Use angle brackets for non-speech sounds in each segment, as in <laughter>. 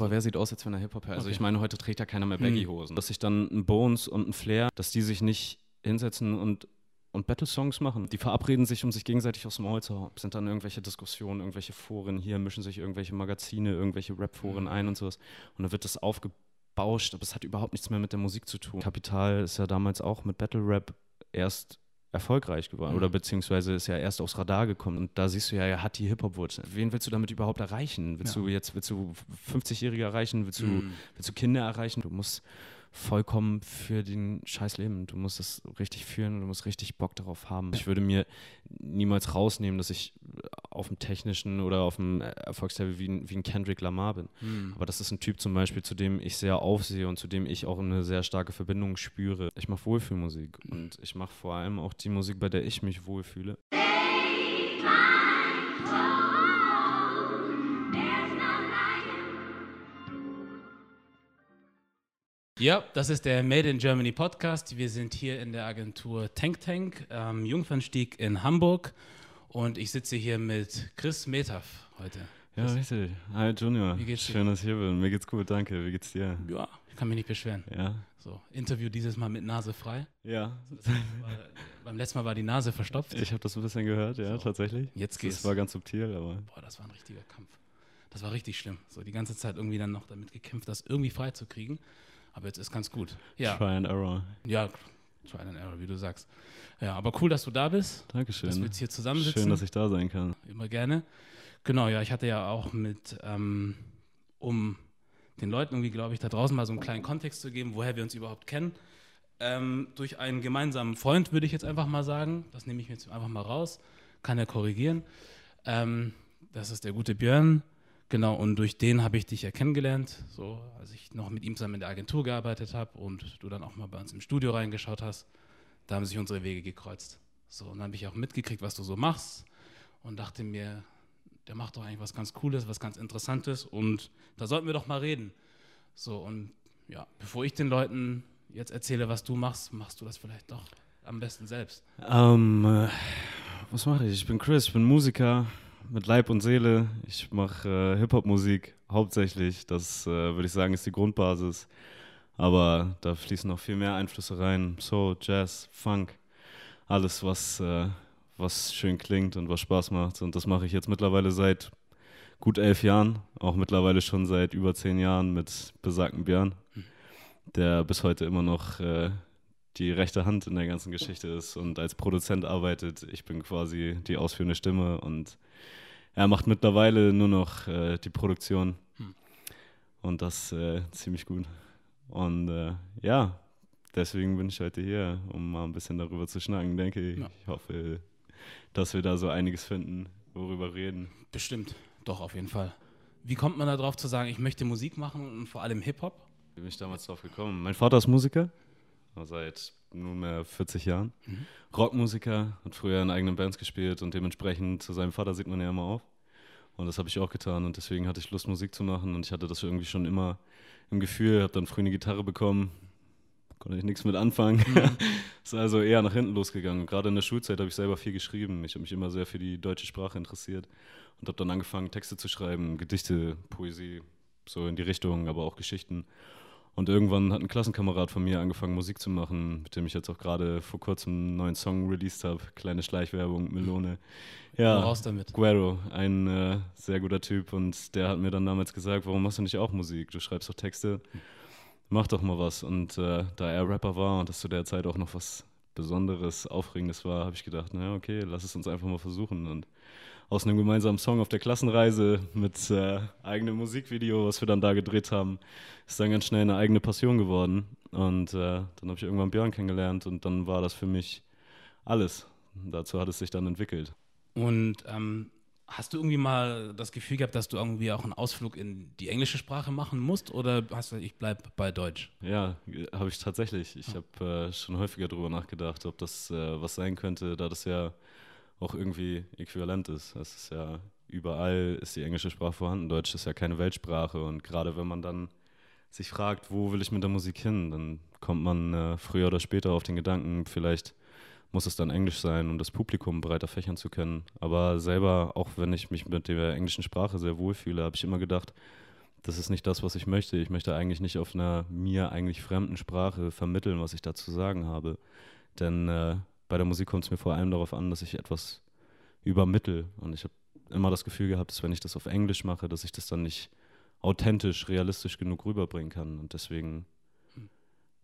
Aber wer sieht aus, als wenn er Hip-Hop hört? Also Okay. ich meine, heute trägt ja keiner mehr Hm. Baggy-Hosen. Dass sich dann ein Bones und ein Flair, dass die sich nicht hinsetzen und, und Battle-Songs machen. Die verabreden sich, um sich gegenseitig aus dem Maul zu hauen. Sind dann irgendwelche Diskussionen, irgendwelche Foren, hier mischen sich irgendwelche Magazine, irgendwelche Rap-Foren Mhm. ein und sowas. Und dann wird das aufgebauscht, aber es hat überhaupt nichts mehr mit der Musik zu tun. Kapital ist ja damals auch mit Battle-Rap erst erfolgreich geworden Mhm. oder beziehungsweise ist ja erst aufs Radar gekommen und da siehst du ja, er hat die Hip-Hop-Wurzeln. Wen willst du damit überhaupt erreichen? Willst Ja. du jetzt, willst du 50-Jährige erreichen? Willst du, Mhm. willst du Kinder erreichen? Du musst vollkommen für den Scheiß leben. Du musst es richtig führen und du musst richtig Bock darauf haben. Ich würde mir niemals rausnehmen, dass ich auf dem technischen oder auf dem Erfolgslevel wie ein, wie ein Kendrick Lamar bin. Mhm. Aber das ist ein Typ zum Beispiel, zu dem ich sehr aufsehe und zu dem ich auch eine sehr starke Verbindung spüre. Ich mache Wohlfühlmusik und ich mache vor allem auch die Musik, bei der ich mich wohlfühle. Ja, das ist der Made in Germany Podcast. Wir sind hier in der Agentur Tank Tank am Jungfernstieg in Hamburg und ich sitze hier mit Chris Metaf heute. Ja, richtig. Hi Junior. Wie geht's dir? Schön, dass ich hier bin. Mir geht's gut, danke. Wie geht's dir? Ja, ich kann mich nicht beschweren. Ja. So, Interview dieses Mal mit Nase frei. Ja. Das war, beim letzten Mal war die Nase verstopft. Ich habe das ein bisschen gehört, ja, So. tatsächlich. Jetzt geht's. Das war ganz subtil, aber Boah, das war ein richtiger Kampf. Das war richtig schlimm. So die ganze Zeit irgendwie dann noch damit gekämpft, das irgendwie freizukriegen. Aber jetzt ist ganz gut. Ja, Try and Error. ja, try and error, wie du sagst. Ja, aber cool, dass du da bist. Dankeschön. Dass wir jetzt hier zusammensitzen. Schön, dass ich da sein kann. Immer gerne. Genau, ja, ich hatte ja auch mit, ähm, um den Leuten irgendwie, glaube ich, da draußen mal so einen kleinen Kontext zu geben, woher wir uns überhaupt kennen. Ähm, durch einen gemeinsamen Freund, würde ich jetzt einfach mal sagen. Das nehme ich mir jetzt einfach mal raus. Kann er korrigieren. Ähm, das ist der gute Björn. Genau, und durch den habe ich dich ja kennengelernt, so als ich noch mit ihm zusammen in der Agentur gearbeitet habe und du dann auch mal bei uns im Studio reingeschaut hast. Da haben sich unsere Wege gekreuzt. So, und dann habe ich auch mitgekriegt, was du so machst und dachte mir, der macht doch eigentlich was ganz Cooles, was ganz Interessantes und da sollten wir doch mal reden. So, und ja, bevor ich den Leuten jetzt erzähle, was du machst, machst du das vielleicht doch am besten selbst. Ähm, äh, was mache ich? Ich bin Chris, ich bin Musiker mit Leib und Seele. Ich mache äh, Hip-Hop-Musik hauptsächlich. Das äh, würde ich sagen, ist die Grundbasis. Aber da fließen noch viel mehr Einflüsse rein. Soul, Jazz, Funk, alles, was, äh, was schön klingt und was Spaß macht. Und das mache ich jetzt mittlerweile seit gut elf Jahren. Auch mittlerweile schon seit über zehn Jahren mit besagten Björn, der bis heute immer noch äh, die rechte Hand in der ganzen Geschichte ist und als Produzent arbeitet. Ich bin quasi die ausführende Stimme und er macht mittlerweile nur noch äh, die Produktion Hm. und das äh, ziemlich gut. Und äh, ja, deswegen bin ich heute hier, um mal ein bisschen darüber zu schnacken, denke ich. Ja. Ich hoffe, dass wir da so einiges finden, worüber reden. Bestimmt, doch auf jeden Fall. Wie kommt man darauf zu sagen, ich möchte Musik machen und vor allem Hip-Hop? Wie bin ich damals drauf gekommen? Mein Vater ist Musiker, seit nunmehr 40 Jahren. Mhm. Rockmusiker, hat früher in eigenen Bands gespielt und dementsprechend zu seinem Vater sieht man ja immer auf. Und das habe ich auch getan und deswegen hatte ich Lust, Musik zu machen und ich hatte das irgendwie schon immer im Gefühl, habe dann früh eine Gitarre bekommen, konnte ich nichts mit anfangen. <laughs> ist also eher nach hinten losgegangen. Und gerade in der Schulzeit habe ich selber viel geschrieben. Ich habe mich immer sehr für die deutsche Sprache interessiert und habe dann angefangen, Texte zu schreiben, Gedichte, Poesie, so in die Richtung, aber auch Geschichten. Und irgendwann hat ein Klassenkamerad von mir angefangen, Musik zu machen, mit dem ich jetzt auch gerade vor kurzem einen neuen Song released habe. Kleine Schleichwerbung, Melone. Ja, Raus damit. Guero, ein äh, sehr guter Typ und der hat mir dann damals gesagt, warum machst du nicht auch Musik? Du schreibst doch Texte, mach doch mal was. Und äh, da er Rapper war und das zu der Zeit auch noch was Besonderes, Aufregendes war, habe ich gedacht, naja, okay, lass es uns einfach mal versuchen. Und aus einem gemeinsamen Song auf der Klassenreise mit äh, eigenem Musikvideo, was wir dann da gedreht haben, ist dann ganz schnell eine eigene Passion geworden. Und äh, dann habe ich irgendwann Björn kennengelernt und dann war das für mich alles. Dazu hat es sich dann entwickelt. Und ähm, hast du irgendwie mal das Gefühl gehabt, dass du irgendwie auch einen Ausflug in die englische Sprache machen musst? Oder hast du, ich bleib bei Deutsch? Ja, habe ich tatsächlich. Ich habe äh, schon häufiger darüber nachgedacht, ob das äh, was sein könnte, da das ja auch irgendwie äquivalent ist. Es ist ja überall ist die englische Sprache vorhanden. Deutsch ist ja keine Weltsprache und gerade wenn man dann sich fragt, wo will ich mit der Musik hin, dann kommt man äh, früher oder später auf den Gedanken, vielleicht muss es dann Englisch sein, um das Publikum breiter fächern zu können. Aber selber, auch wenn ich mich mit der englischen Sprache sehr wohl fühle, habe ich immer gedacht, das ist nicht das, was ich möchte. Ich möchte eigentlich nicht auf einer mir eigentlich fremden Sprache vermitteln, was ich da zu sagen habe. Denn äh, bei der Musik kommt es mir vor allem darauf an, dass ich etwas übermittel. Und ich habe immer das Gefühl gehabt, dass wenn ich das auf Englisch mache, dass ich das dann nicht authentisch, realistisch genug rüberbringen kann. Und deswegen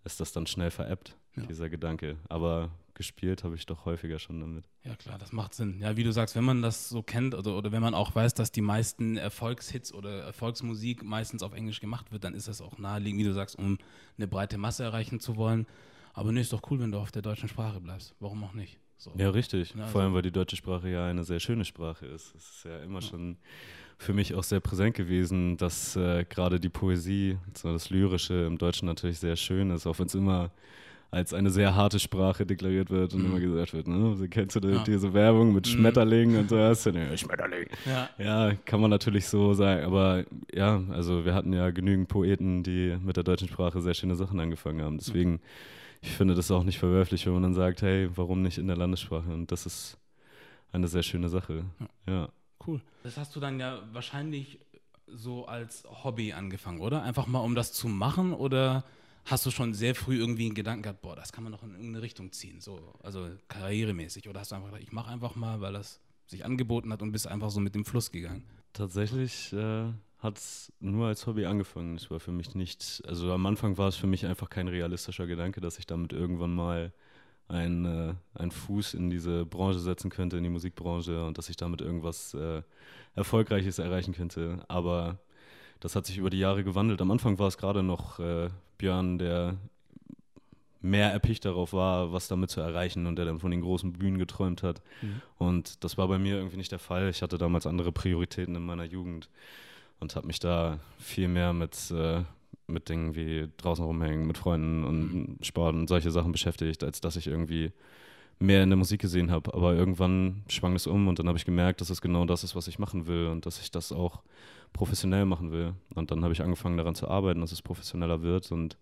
ist das dann schnell veräppt, ja. dieser Gedanke. Aber gespielt habe ich doch häufiger schon damit. Ja, klar, das macht Sinn. Ja, wie du sagst, wenn man das so kennt oder, oder wenn man auch weiß, dass die meisten Erfolgshits oder Erfolgsmusik meistens auf Englisch gemacht wird, dann ist das auch naheliegend, wie du sagst, um eine breite Masse erreichen zu wollen. Aber nee, ist doch cool, wenn du auf der deutschen Sprache bleibst. Warum auch nicht? So. Ja, richtig. Ja, also Vor allem, weil die deutsche Sprache ja eine sehr schöne Sprache ist. Es ist ja immer ja. schon für mich auch sehr präsent gewesen, dass äh, gerade die Poesie, so das Lyrische im Deutschen natürlich sehr schön ist, auch wenn es immer als eine sehr harte Sprache deklariert wird und mhm. immer gesagt wird, ne? Kennst du die, ja. diese Werbung mit mhm. Schmetterling und so <laughs> hast du, ne, Schmetterling. Ja. ja, kann man natürlich so sagen, aber ja, also wir hatten ja genügend Poeten, die mit der deutschen Sprache sehr schöne Sachen angefangen haben. Deswegen, ich finde das auch nicht verwerflich, wenn man dann sagt, hey, warum nicht in der Landessprache? Und das ist eine sehr schöne Sache. ja. ja. Cool. Das hast du dann ja wahrscheinlich so als Hobby angefangen, oder? Einfach mal, um das zu machen oder hast du schon sehr früh irgendwie einen Gedanken gehabt, boah, das kann man noch in irgendeine Richtung ziehen, so, also karrieremäßig? Oder hast du einfach gedacht, ich mache einfach mal, weil das sich angeboten hat und bist einfach so mit dem Fluss gegangen? Tatsächlich äh, hat es nur als Hobby angefangen. Es war für mich nicht, also am Anfang war es für mich einfach kein realistischer Gedanke, dass ich damit irgendwann mal einen, äh, einen Fuß in diese Branche setzen könnte, in die Musikbranche und dass ich damit irgendwas äh, Erfolgreiches erreichen könnte. Aber das hat sich über die Jahre gewandelt. Am Anfang war es gerade noch äh, Björn, der mehr erpicht darauf war, was damit zu erreichen und der dann von den großen Bühnen geträumt hat. Mhm. Und das war bei mir irgendwie nicht der Fall. Ich hatte damals andere Prioritäten in meiner Jugend und habe mich da viel mehr mit, äh, mit Dingen wie draußen rumhängen, mit Freunden und mhm. Sport und solche Sachen beschäftigt, als dass ich irgendwie mehr in der Musik gesehen habe. Aber irgendwann schwang es um und dann habe ich gemerkt, dass es genau das ist, was ich machen will und dass ich das auch professionell machen will. Und dann habe ich angefangen daran zu arbeiten, dass es professioneller wird und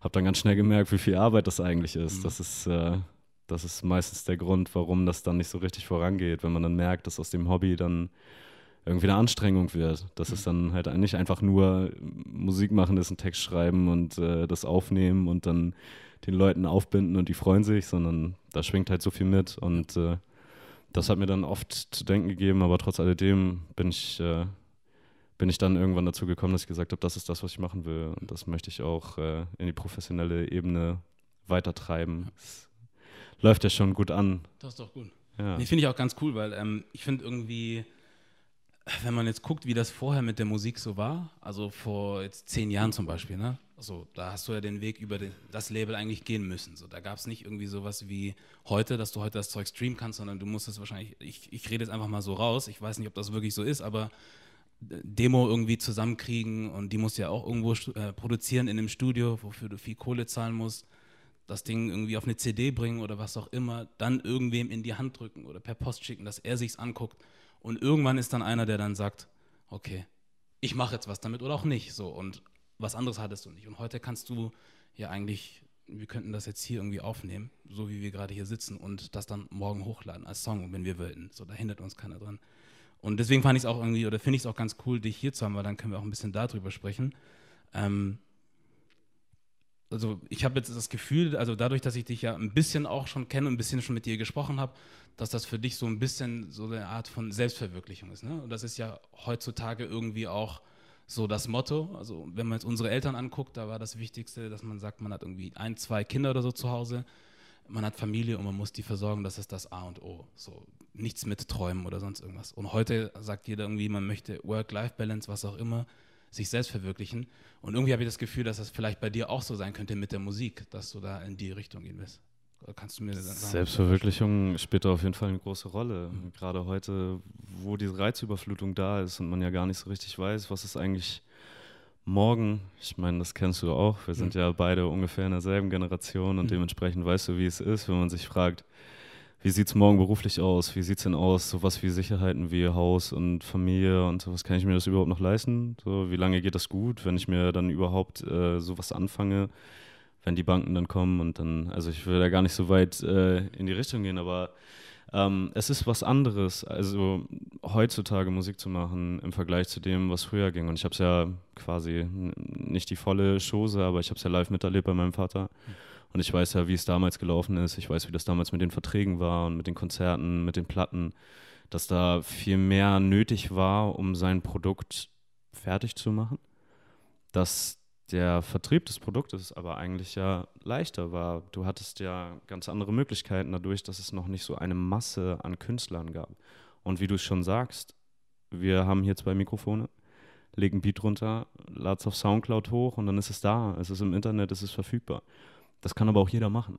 habe dann ganz schnell gemerkt, wie viel Arbeit das eigentlich ist. Mhm. Das ist äh, das ist meistens der Grund, warum das dann nicht so richtig vorangeht, wenn man dann merkt, dass aus dem Hobby dann irgendwie eine Anstrengung wird. Dass es dann halt nicht einfach nur Musik machen ist, einen Text schreiben und äh, das aufnehmen und dann den Leuten aufbinden und die freuen sich, sondern da schwingt halt so viel mit und äh, das hat mir dann oft zu denken gegeben, aber trotz alledem bin ich, äh, bin ich dann irgendwann dazu gekommen, dass ich gesagt habe, das ist das, was ich machen will und das möchte ich auch äh, in die professionelle Ebene weitertreiben. Es läuft ja schon gut an. Das ist doch gut. Ja. Nee, finde ich auch ganz cool, weil ähm, ich finde irgendwie, wenn man jetzt guckt, wie das vorher mit der Musik so war, also vor jetzt zehn Jahren zum Beispiel, ne? Also da hast du ja den Weg über den, das Label eigentlich gehen müssen. So, da gab es nicht irgendwie sowas wie heute, dass du heute das Zeug streamen kannst, sondern du musst es wahrscheinlich, ich, ich rede jetzt einfach mal so raus, ich weiß nicht, ob das wirklich so ist, aber äh, Demo irgendwie zusammenkriegen und die musst du ja auch irgendwo äh, produzieren in einem Studio, wofür du viel Kohle zahlen musst, das Ding irgendwie auf eine CD bringen oder was auch immer, dann irgendwem in die Hand drücken oder per Post schicken, dass er sich's anguckt und irgendwann ist dann einer, der dann sagt, okay, ich mache jetzt was damit oder auch nicht so und was anderes hattest du nicht. Und heute kannst du ja eigentlich, wir könnten das jetzt hier irgendwie aufnehmen, so wie wir gerade hier sitzen und das dann morgen hochladen als Song, wenn wir wollten. So, da hindert uns keiner dran. Und deswegen fand ich es auch irgendwie, oder finde ich es auch ganz cool, dich hier zu haben, weil dann können wir auch ein bisschen darüber sprechen. Ähm, also ich habe jetzt das Gefühl, also dadurch, dass ich dich ja ein bisschen auch schon kenne und ein bisschen schon mit dir gesprochen habe, dass das für dich so ein bisschen so eine Art von Selbstverwirklichung ist. Ne? Und das ist ja heutzutage irgendwie auch so das Motto. Also wenn man jetzt unsere Eltern anguckt, da war das Wichtigste, dass man sagt, man hat irgendwie ein, zwei Kinder oder so zu Hause, man hat Familie und man muss die versorgen, das ist das A und O. So nichts mit Träumen oder sonst irgendwas. Und heute sagt jeder irgendwie, man möchte Work-Life-Balance, was auch immer, sich selbst verwirklichen. Und irgendwie habe ich das Gefühl, dass das vielleicht bei dir auch so sein könnte mit der Musik, dass du da in die Richtung gehen willst. Kannst du mir das sagen? Selbstverwirklichung spielt da auf jeden Fall eine große Rolle. Mhm. Gerade heute, wo die Reizüberflutung da ist und man ja gar nicht so richtig weiß, was ist eigentlich morgen. Ich meine, das kennst du auch. Wir sind mhm. ja beide ungefähr in derselben Generation und mhm. dementsprechend weißt du, wie es ist, wenn man sich fragt, wie sieht es morgen beruflich aus? Wie sieht es denn aus? Sowas wie Sicherheiten wie Haus und Familie und sowas. Kann ich mir das überhaupt noch leisten? So, wie lange geht das gut, wenn ich mir dann überhaupt äh, sowas anfange? wenn die Banken dann kommen und dann, also ich will da gar nicht so weit äh, in die Richtung gehen, aber Ähm, es ist was anderes, also heutzutage Musik zu machen im Vergleich zu dem, was früher ging. Und ich habe es ja quasi nicht die volle Chose, aber ich habe es ja live miterlebt bei meinem Vater. Und ich weiß ja, wie es damals gelaufen ist. Ich weiß, wie das damals mit den Verträgen war und mit den Konzerten, mit den Platten, dass da viel mehr nötig war, um sein Produkt fertig zu machen. Dass der Vertrieb des Produktes aber eigentlich ja leichter war. Du hattest ja ganz andere Möglichkeiten dadurch, dass es noch nicht so eine Masse an Künstlern gab. Und wie du es schon sagst, wir haben hier zwei Mikrofone, legen Beat runter, es auf Soundcloud hoch und dann ist es da. Es ist im Internet, es ist verfügbar. Das kann aber auch jeder machen.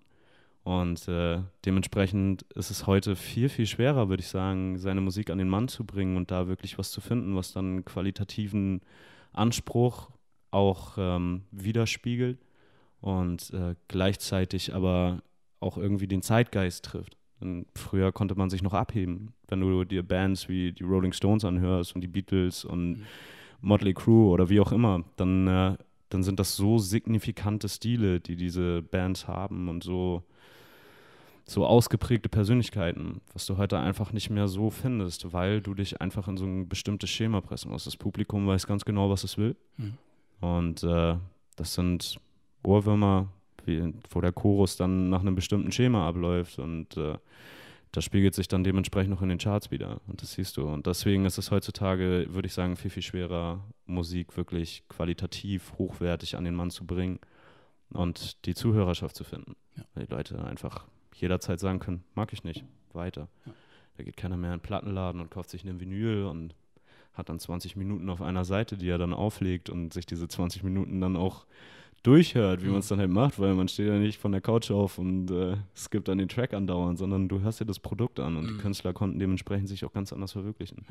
Und äh, dementsprechend ist es heute viel, viel schwerer, würde ich sagen, seine Musik an den Mann zu bringen und da wirklich was zu finden, was dann qualitativen Anspruch auch ähm, widerspiegelt und äh, gleichzeitig aber auch irgendwie den Zeitgeist trifft. Und früher konnte man sich noch abheben, wenn du dir Bands wie die Rolling Stones anhörst und die Beatles und mhm. Motley Crue oder wie auch immer, dann, äh, dann sind das so signifikante Stile, die diese Bands haben und so, so ausgeprägte Persönlichkeiten, was du heute einfach nicht mehr so findest, weil du dich einfach in so ein bestimmtes Schema pressen musst. Das Publikum weiß ganz genau, was es will. Mhm. Und äh, das sind Ohrwürmer, wie, wo der Chorus dann nach einem bestimmten Schema abläuft und äh, das spiegelt sich dann dementsprechend noch in den Charts wieder und das siehst du. Und deswegen ist es heutzutage, würde ich sagen, viel, viel schwerer, Musik wirklich qualitativ hochwertig an den Mann zu bringen und die Zuhörerschaft zu finden. Ja. Weil die Leute einfach jederzeit sagen können, mag ich nicht, weiter. Ja. Da geht keiner mehr in den Plattenladen und kauft sich einen Vinyl und hat dann 20 Minuten auf einer Seite, die er dann auflegt und sich diese 20 Minuten dann auch durchhört, wie mhm. man es dann halt macht, weil man steht ja nicht von der Couch auf und äh, skippt dann den Track andauernd, sondern du hörst dir das Produkt an und mhm. die Künstler konnten dementsprechend sich auch ganz anders verwirklichen.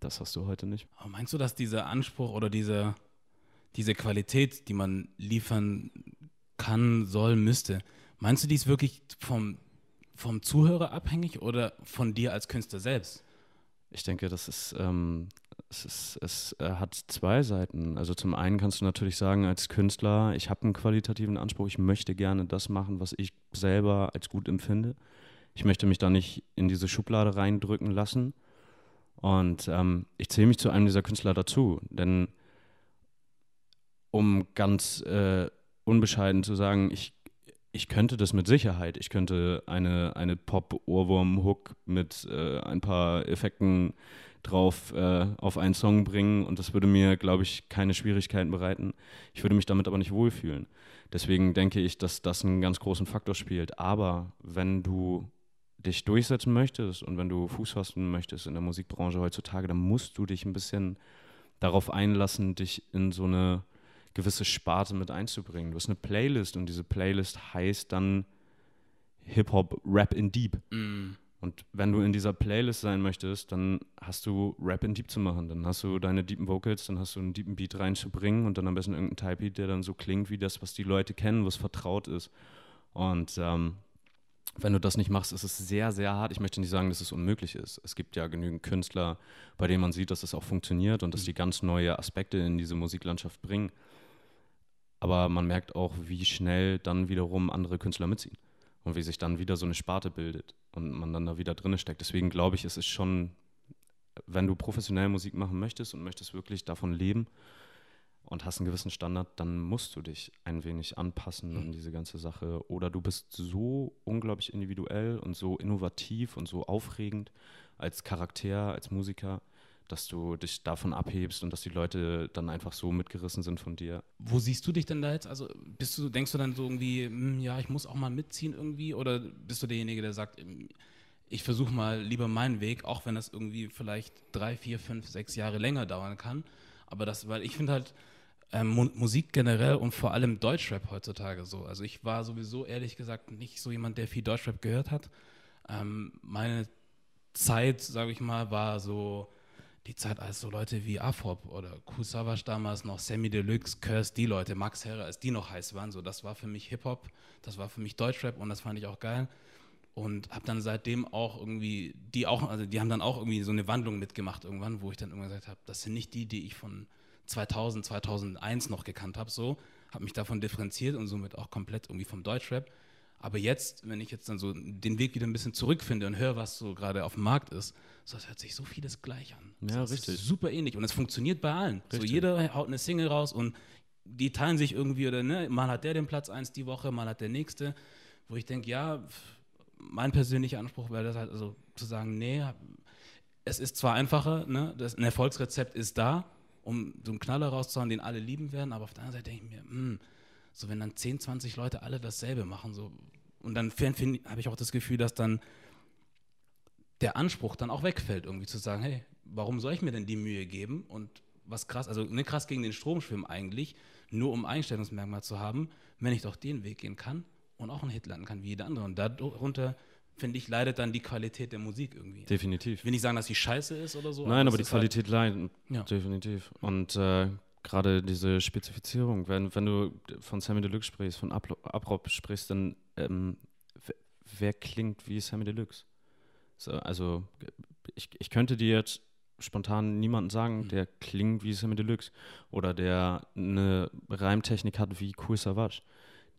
Das hast du heute nicht. Aber meinst du, dass dieser Anspruch oder diese, diese Qualität, die man liefern kann, soll, müsste, meinst du, die ist wirklich vom, vom Zuhörer abhängig oder von dir als Künstler selbst? Ich denke, das ist ähm, es, ist, es äh, hat zwei Seiten. Also zum einen kannst du natürlich sagen, als Künstler, ich habe einen qualitativen Anspruch, ich möchte gerne das machen, was ich selber als gut empfinde. Ich möchte mich da nicht in diese Schublade reindrücken lassen. Und ähm, ich zähle mich zu einem dieser Künstler dazu, denn um ganz äh, unbescheiden zu sagen, ich, ich könnte das mit Sicherheit. Ich könnte eine, eine Pop-Ohrwurm-Hook mit äh, ein paar Effekten drauf äh, auf einen Song bringen und das würde mir, glaube ich, keine Schwierigkeiten bereiten. Ich würde mich damit aber nicht wohlfühlen. Deswegen denke ich, dass das einen ganz großen Faktor spielt. Aber wenn du dich durchsetzen möchtest und wenn du Fuß fassen möchtest in der Musikbranche heutzutage, dann musst du dich ein bisschen darauf einlassen, dich in so eine gewisse Sparte mit einzubringen. Du hast eine Playlist und diese Playlist heißt dann Hip-Hop Rap in Deep. Mm. Und wenn du in dieser Playlist sein möchtest, dann hast du Rap in Deep zu machen. Dann hast du deine deepen Vocals, dann hast du einen deepen Beat reinzubringen und dann am besten irgendeinen Type Beat, der dann so klingt wie das, was die Leute kennen, was vertraut ist. Und ähm, wenn du das nicht machst, ist es sehr, sehr hart. Ich möchte nicht sagen, dass es unmöglich ist. Es gibt ja genügend Künstler, bei denen man sieht, dass es auch funktioniert und dass die ganz neue Aspekte in diese Musiklandschaft bringen. Aber man merkt auch, wie schnell dann wiederum andere Künstler mitziehen und wie sich dann wieder so eine Sparte bildet und man dann da wieder drin steckt. Deswegen glaube ich, es ist schon, wenn du professionell Musik machen möchtest und möchtest wirklich davon leben und hast einen gewissen Standard, dann musst du dich ein wenig anpassen an diese ganze Sache. Oder du bist so unglaublich individuell und so innovativ und so aufregend als Charakter, als Musiker, dass du dich davon abhebst und dass die Leute dann einfach so mitgerissen sind von dir. Wo siehst du dich denn da jetzt? Also bist du, denkst du dann so irgendwie, hm, ja, ich muss auch mal mitziehen irgendwie? Oder bist du derjenige, der sagt, hm, ich versuche mal lieber meinen Weg, auch wenn das irgendwie vielleicht drei, vier, fünf, sechs Jahre länger dauern kann. Aber das, weil ich finde halt ähm, Musik generell und vor allem Deutschrap heutzutage so. Also ich war sowieso ehrlich gesagt nicht so jemand, der viel Deutschrap gehört hat. Ähm, meine Zeit, sage ich mal, war so die Zeit, als so Leute wie Afrop oder Kusavage damals noch, Sammy Deluxe, Curse, die Leute, Max Herre, als die noch heiß waren, so das war für mich Hip-Hop, das war für mich Deutschrap und das fand ich auch geil. Und habe dann seitdem auch irgendwie, die auch, also die haben dann auch irgendwie so eine Wandlung mitgemacht irgendwann, wo ich dann irgendwann gesagt habe, das sind nicht die, die ich von 2000, 2001 noch gekannt habe, so, habe mich davon differenziert und somit auch komplett irgendwie vom Deutschrap. Aber jetzt, wenn ich jetzt dann so den Weg wieder ein bisschen zurückfinde und höre, was so gerade auf dem Markt ist, das hört sich so vieles gleich an. Ja, das richtig. Ist super ähnlich und es funktioniert bei allen. Richtig. So jeder haut eine Single raus und die teilen sich irgendwie oder ne, mal hat der den Platz 1 die Woche, mal hat der nächste, wo ich denke, ja, mein persönlicher Anspruch wäre das halt also zu sagen, nee, es ist zwar einfacher, ne, das, ein Erfolgsrezept ist da, um so einen Knaller rauszuhauen, den alle lieben werden, aber auf der anderen Seite denke ich mir, mh, so wenn dann 10, 20 Leute alle dasselbe machen, so und dann habe ich auch das Gefühl, dass dann der Anspruch dann auch wegfällt, irgendwie zu sagen, hey, warum soll ich mir denn die Mühe geben und was krass, also ne, krass gegen den Strom schwimmen eigentlich, nur um Einstellungsmerkmal zu haben, wenn ich doch den Weg gehen kann und auch einen Hit landen kann wie jeder andere. Und darunter, finde ich, leidet dann die Qualität der Musik irgendwie. Definitiv. Ich will nicht sagen, dass sie scheiße ist oder so. Nein, aber, es die ist halt- Qualität leidet. Ja. Definitiv. Und äh, gerade diese Spezifizierung, wenn, wenn du von Sammy Deluxe sprichst, von Abrop sprichst, dann ähm, wer, wer klingt wie Sammy Deluxe? So, also ich, ich könnte dir jetzt spontan niemanden sagen, Mhm. der klingt wie Sammy Deluxe oder der eine Reimtechnik hat wie Cool Savage,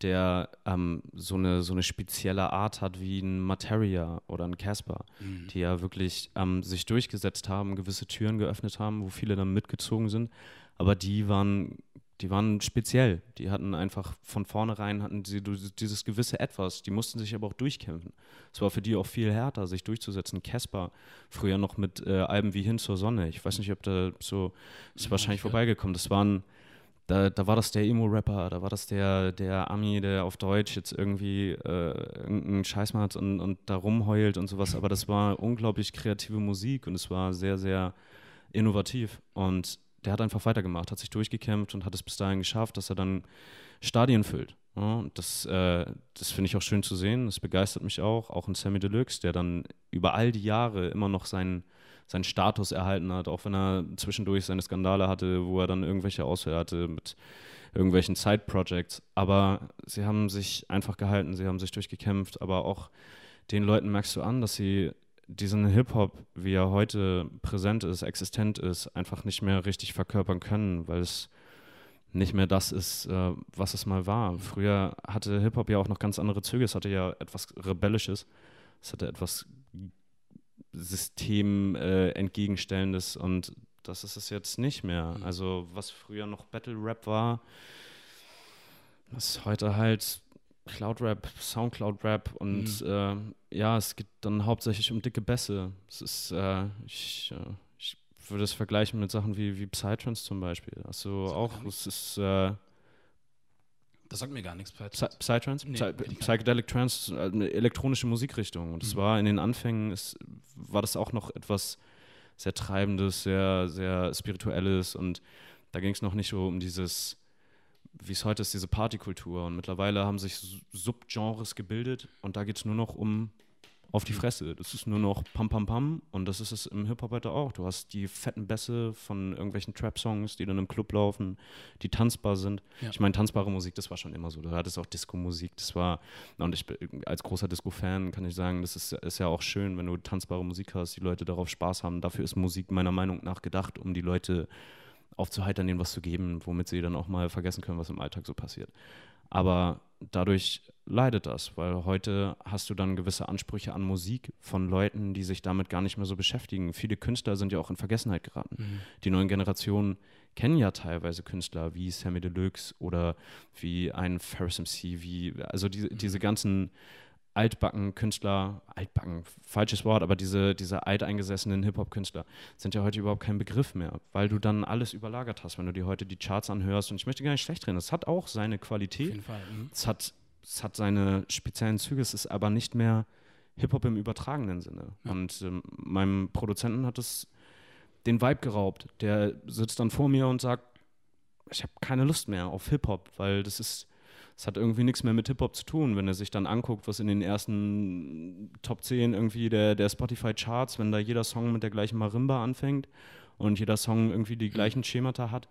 der ähm, so, eine, so eine spezielle Art hat wie ein Materia oder ein Casper Mhm. die ja wirklich ähm, sich durchgesetzt haben, gewisse Türen geöffnet haben, wo viele dann mitgezogen sind. Aber die waren, die waren speziell. Die hatten einfach von vornherein hatten sie dieses gewisse Etwas. Die mussten sich aber auch durchkämpfen. Es war für die auch viel härter, sich durchzusetzen. Casper, früher noch mit äh, Alben wie Hin zur Sonne. Ich weiß nicht, ob da so, ist wahrscheinlich ich, ja. vorbeigekommen. Das waren da, da war das der Emo-Rapper, da war das der, der Ami, der auf Deutsch jetzt irgendwie äh, irgendeinen Scheiß macht und, und da rumheult und sowas. Aber das war unglaublich kreative Musik und es war sehr, sehr innovativ. Und der hat einfach weitergemacht, hat sich durchgekämpft und hat es bis dahin geschafft, dass er dann Stadien füllt. Ja, das äh, das finde ich auch schön zu sehen. Das begeistert mich auch. Auch ein Sammy Deluxe, der dann über all die Jahre immer noch seinen, seinen Status erhalten hat, auch wenn er zwischendurch seine Skandale hatte, wo er dann irgendwelche Ausfälle hatte mit irgendwelchen Side-Projects. Aber sie haben sich einfach gehalten, sie haben sich durchgekämpft. Aber auch den Leuten merkst du an, dass sie diesen Hip-Hop, wie er heute präsent ist, existent ist, einfach nicht mehr richtig verkörpern können, weil es nicht mehr das ist, äh, was es mal war. Früher hatte Hip-Hop ja auch noch ganz andere Züge. Es hatte ja etwas Rebellisches. Es hatte etwas System äh, entgegenstellendes und das ist es jetzt nicht mehr. Mhm. Also was früher noch Battle Rap war, ist heute halt Cloud Rap, Soundcloud Rap und Mhm. äh, ja, es geht dann hauptsächlich um dicke Bässe. Es ist, äh, ich, äh, ich würde es vergleichen mit Sachen wie, wie Psytrance zum Beispiel. Also mir auch, es ist äh, Das sagt mir gar nichts. Psy Psytrance, Nee, Psy Psychedelic Trance, äh, eine elektronische Musikrichtung. Und es Mhm. war in den Anfängen, es, war das auch noch etwas sehr Treibendes, sehr, sehr Spirituelles. Und da ging es noch nicht so um dieses, wie es heute ist, diese Partykultur. Und mittlerweile haben sich Subgenres gebildet und da geht es nur noch um auf die. Fresse. Das ist nur noch Pam Pam Pam und das ist es im Hip-Hop heute auch. Du hast die fetten Bässe von irgendwelchen Trap-Songs, die dann im Club laufen, die tanzbar sind. Ja. Ich meine, tanzbare Musik, das war schon immer so. Du hattest auch Disco-Musik, das war, und ich bin- als großer Disco-Fan kann ich sagen, das ist, ist ja auch schön, wenn du tanzbare Musik hast, die Leute darauf Spaß haben. Dafür ist Musik meiner Meinung nach gedacht, um die Leute aufzuheitern, denen was zu geben, womit sie dann auch mal vergessen können, was im Alltag so passiert. Aber dadurch leidet das, weil heute hast du dann gewisse Ansprüche an Musik von Leuten, die sich damit gar nicht mehr so beschäftigen. Viele Künstler sind ja auch in Vergessenheit geraten. Mhm. Die neuen Generationen kennen ja teilweise Künstler wie Sammy Deluxe oder wie ein Ferris MC, wie, also die, diese ganzen altbacken Künstler, altbacken, falsches Wort, aber diese, diese alteingesessenen Hip-Hop-Künstler sind ja heute überhaupt kein Begriff mehr, weil du dann alles überlagert hast, wenn du dir heute die Charts anhörst. Und ich möchte gar nicht schlecht reden, es hat auch seine Auf Qualität, jeden Fall. Mhm. es hat, es hat seine speziellen Züge, es ist aber nicht mehr Hip-Hop im übertragenen Sinne. Ja. Und ähm, meinem Produzenten hat es den Vibe geraubt. Der sitzt dann vor mir und sagt, ich habe keine Lust mehr auf Hip-Hop, weil das ist, es hat irgendwie nichts mehr mit Hip-Hop zu tun, wenn er sich dann anguckt, was in den ersten Top 10 irgendwie der, der Spotify-Charts, wenn da jeder Song mit der gleichen Marimba anfängt und jeder Song irgendwie die gleichen Schemata hat,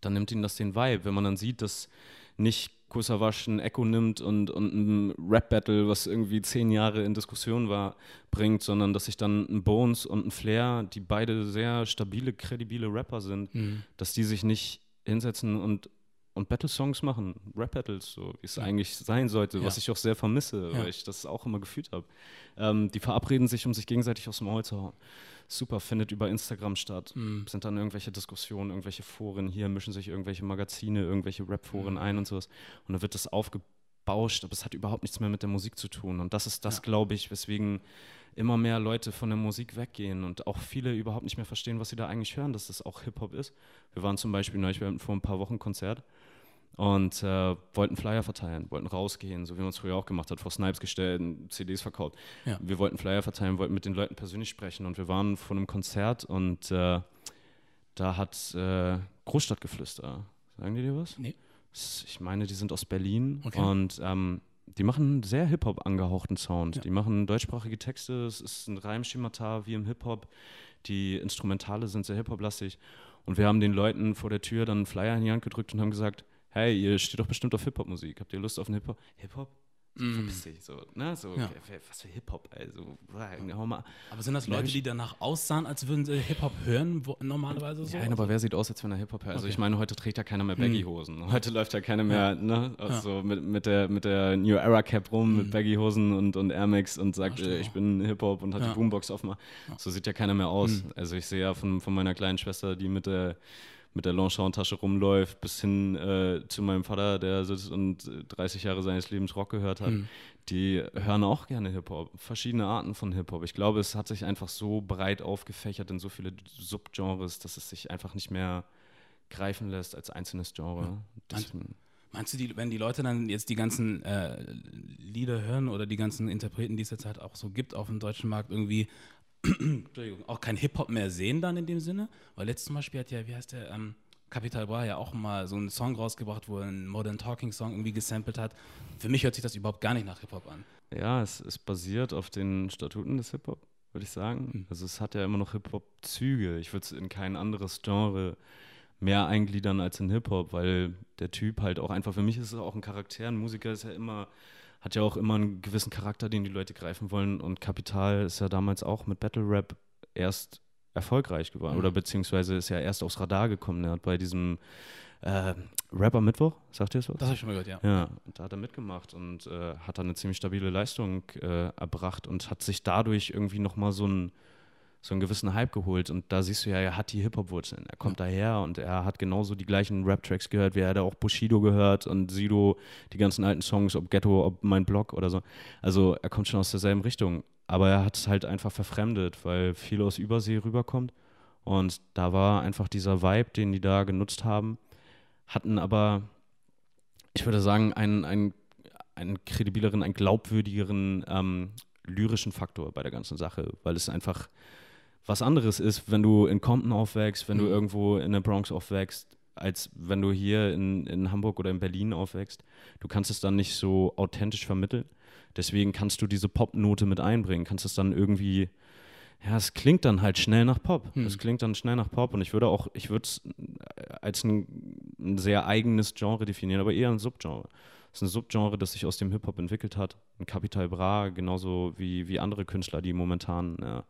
dann nimmt ihn das den Vibe. Wenn man dann sieht, dass nicht Kusawasch ein Echo nimmt und, und ein Rap-Battle, was irgendwie zehn Jahre in Diskussion war, bringt, sondern dass sich dann ein Bones und ein Flair, die beide sehr stabile, kredibile Rapper sind, Mhm. dass die sich nicht hinsetzen und und Battle-Songs machen, Rap-Battles, so wie es ja. eigentlich sein sollte, ja. was ich auch sehr vermisse, ja. weil ich das auch immer gefühlt habe. Ähm, die verabreden sich, um sich gegenseitig aufs Maul zu hauen. Super, findet über Instagram statt. Mhm. Sind dann irgendwelche Diskussionen, irgendwelche Foren, hier mischen sich irgendwelche Magazine, irgendwelche Rap-Foren mhm. ein und sowas. Und dann wird das aufgebauscht, aber es hat überhaupt nichts mehr mit der Musik zu tun. Und das ist das, glaube ich, weswegen immer mehr Leute von der Musik weggehen und auch viele überhaupt nicht mehr verstehen, was sie da eigentlich hören, dass das auch Hip-Hop ist. Wir waren zum Beispiel neulich, wir hatten vor ein paar Wochen ein Konzert und äh, wollten Flyer verteilen, wollten rausgehen, so wie man es früher auch gemacht hat, vor Snipes gestellt, CDs verkauft. Ja. Wir wollten Flyer verteilen, wollten mit den Leuten persönlich sprechen und wir waren vor einem Konzert und äh, da hat äh, Großstadtgeflüster, sagen die dir was? Nee. Ich meine, die sind aus Berlin okay. und ähm, die machen einen sehr Hip-Hop angehauchten Sound. Ja. Die machen deutschsprachige Texte, es ist ein Reimschemata wie im Hip-Hop. Die Instrumentale sind sehr Hip-Hop-lastig. Und wir haben den Leuten vor der Tür dann einen Flyer in die Hand gedrückt und haben gesagt, hey, ihr steht doch bestimmt auf Hip-Hop-Musik. Habt ihr Lust auf einen Hip-Hop? Hip-Hop? So, mm. so, ne? so ja. was für Hip-Hop, also, hau mal. Aber sind das Leute, die danach aussahen, als würden sie Hip-Hop hören, wo, normalerweise so? Nein, aber wer sieht aus, als wenn er Hip-Hop hört? Also okay. ich meine, heute trägt ja keiner mehr hm. Baggy-Hosen. Mm. Heute läuft ja keiner mehr, ja. ne, also ja. mit, mit, der, mit der New Era Cap rum, mm. mit Baggy-Hosen und, und Air Max und sagt, äh, ich bin Hip-Hop und hat die Boombox offen. So sieht ja keiner mehr aus. Hm. Also ich sehe ja von, von meiner kleinen Schwester, die mit der mit der Longchamp-Tasche rumläuft, bis hin äh, zu meinem Vater, der sitzt und 30 Jahre seines Lebens Rock gehört hat. Mhm. Die hören auch gerne Hip-Hop, verschiedene Arten von Hip-Hop. Ich glaube, es hat sich einfach so breit aufgefächert in so viele Subgenres, dass es sich einfach nicht mehr greifen lässt als einzelnes Genre. Ja. Meinst du, die, wenn die Leute dann jetzt die ganzen äh, Lieder hören oder die ganzen Interpreten, die es jetzt halt auch so gibt auf dem deutschen Markt, irgendwie auch kein Hip-Hop mehr sehen dann in dem Sinne. Weil letztes zum Beispiel hat ja, wie heißt der, ähm, Capital Bra ja auch mal so einen Song rausgebracht, wo er einen Modern Talking Song irgendwie gesampelt hat. Für mich hört sich das überhaupt gar nicht nach Hip-Hop an. Ja, es, es basiert auf den Statuten des Hip-Hop, würde ich sagen. Mhm. Also es hat ja immer noch Hip-Hop-Züge. Ich würde es in kein anderes Genre mehr eingliedern als in Hip-Hop, weil der Typ halt auch einfach, für mich ist es auch ein Charakter, ein Musiker ist ja immer hat ja auch immer einen gewissen Charakter, den die Leute greifen wollen. Und Kapital ist ja damals auch mit Battle Rap erst erfolgreich geworden. Mhm. Oder beziehungsweise ist ja erst aufs Radar gekommen. Er hat bei diesem äh, Rapper Mittwoch, sagt ihr das was? Das habe ich schon mal gehört, ja. Ja, da hat er mitgemacht und äh, hat dann eine ziemlich stabile Leistung äh, erbracht und hat sich dadurch irgendwie nochmal so ein so einen gewissen Hype geholt. Und da siehst du ja, er hat die Hip-Hop-Wurzeln. Er kommt ja. daher und er hat genauso die gleichen Rap-Tracks gehört, wie er hat auch Bushido gehört und Sido, die ganzen alten Songs, ob Ghetto, ob Mein Blog oder so. Also er kommt schon aus derselben Richtung. Aber er hat es halt einfach verfremdet, weil viel aus Übersee rüberkommt. Und da war einfach dieser Vibe, den die da genutzt haben, hatten aber, ich würde sagen, einen, einen, einen kredibileren, einen glaubwürdigeren ähm, lyrischen Faktor bei der ganzen Sache, weil es einfach was anderes ist, wenn du in Compton aufwächst, wenn mhm. du irgendwo in der Bronx aufwächst, als wenn du hier in, in Hamburg oder in Berlin aufwächst. Du kannst es dann nicht so authentisch vermitteln. Deswegen kannst du diese Pop-Note mit einbringen, kannst es dann irgendwie, ja, es klingt dann halt schnell nach Pop. Mhm. Es klingt dann schnell nach Pop und ich würde auch, ich würde es als ein, ein, sehr eigenes Genre definieren, aber eher ein Subgenre. Es ist ein Subgenre, das sich aus dem Hip-Hop entwickelt hat. Ein Capital Bra, genauso wie, wie andere Künstler, die momentan ja,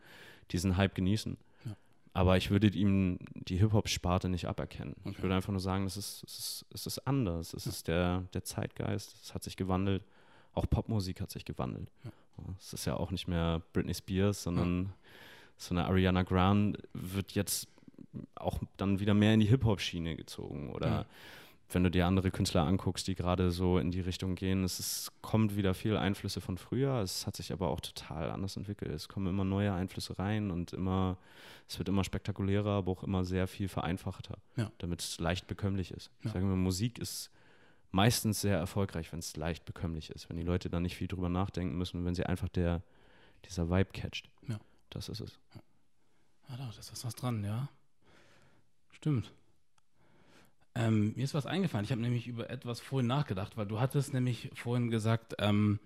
diesen Hype genießen. Ja. Aber ich würde ihm die Hip-Hop-Sparte nicht aberkennen. Okay. Ich würde einfach nur sagen, es ist, es ist, es ist anders. Es ja. ist der, der Zeitgeist. Es hat sich gewandelt. Auch Popmusik hat sich gewandelt. Es ist ja auch nicht mehr Britney Spears, sondern so eine Ariana Grande wird jetzt auch dann wieder mehr in die Hip-Hop-Schiene gezogen. Oder wenn du dir andere Künstler anguckst, die gerade so in die Richtung gehen, es ist, kommt wieder viel Einflüsse von früher, es hat sich aber auch total anders entwickelt. Es kommen immer neue Einflüsse rein und immer, es wird immer spektakulärer, aber auch immer sehr viel vereinfachter, ja. damit es leicht bekömmlich ist. Ja. Ich sage immer, Musik ist meistens sehr erfolgreich, wenn es leicht bekömmlich ist, wenn die Leute da nicht viel drüber nachdenken müssen, wenn sie einfach der, dieser Vibe catcht. Ja. Das ist es. Ja, da ist was dran, ja. Stimmt. Ähm, mir ist was eingefallen. Ich habe nämlich über etwas vorhin nachgedacht, weil du hattest nämlich vorhin gesagt, ähm,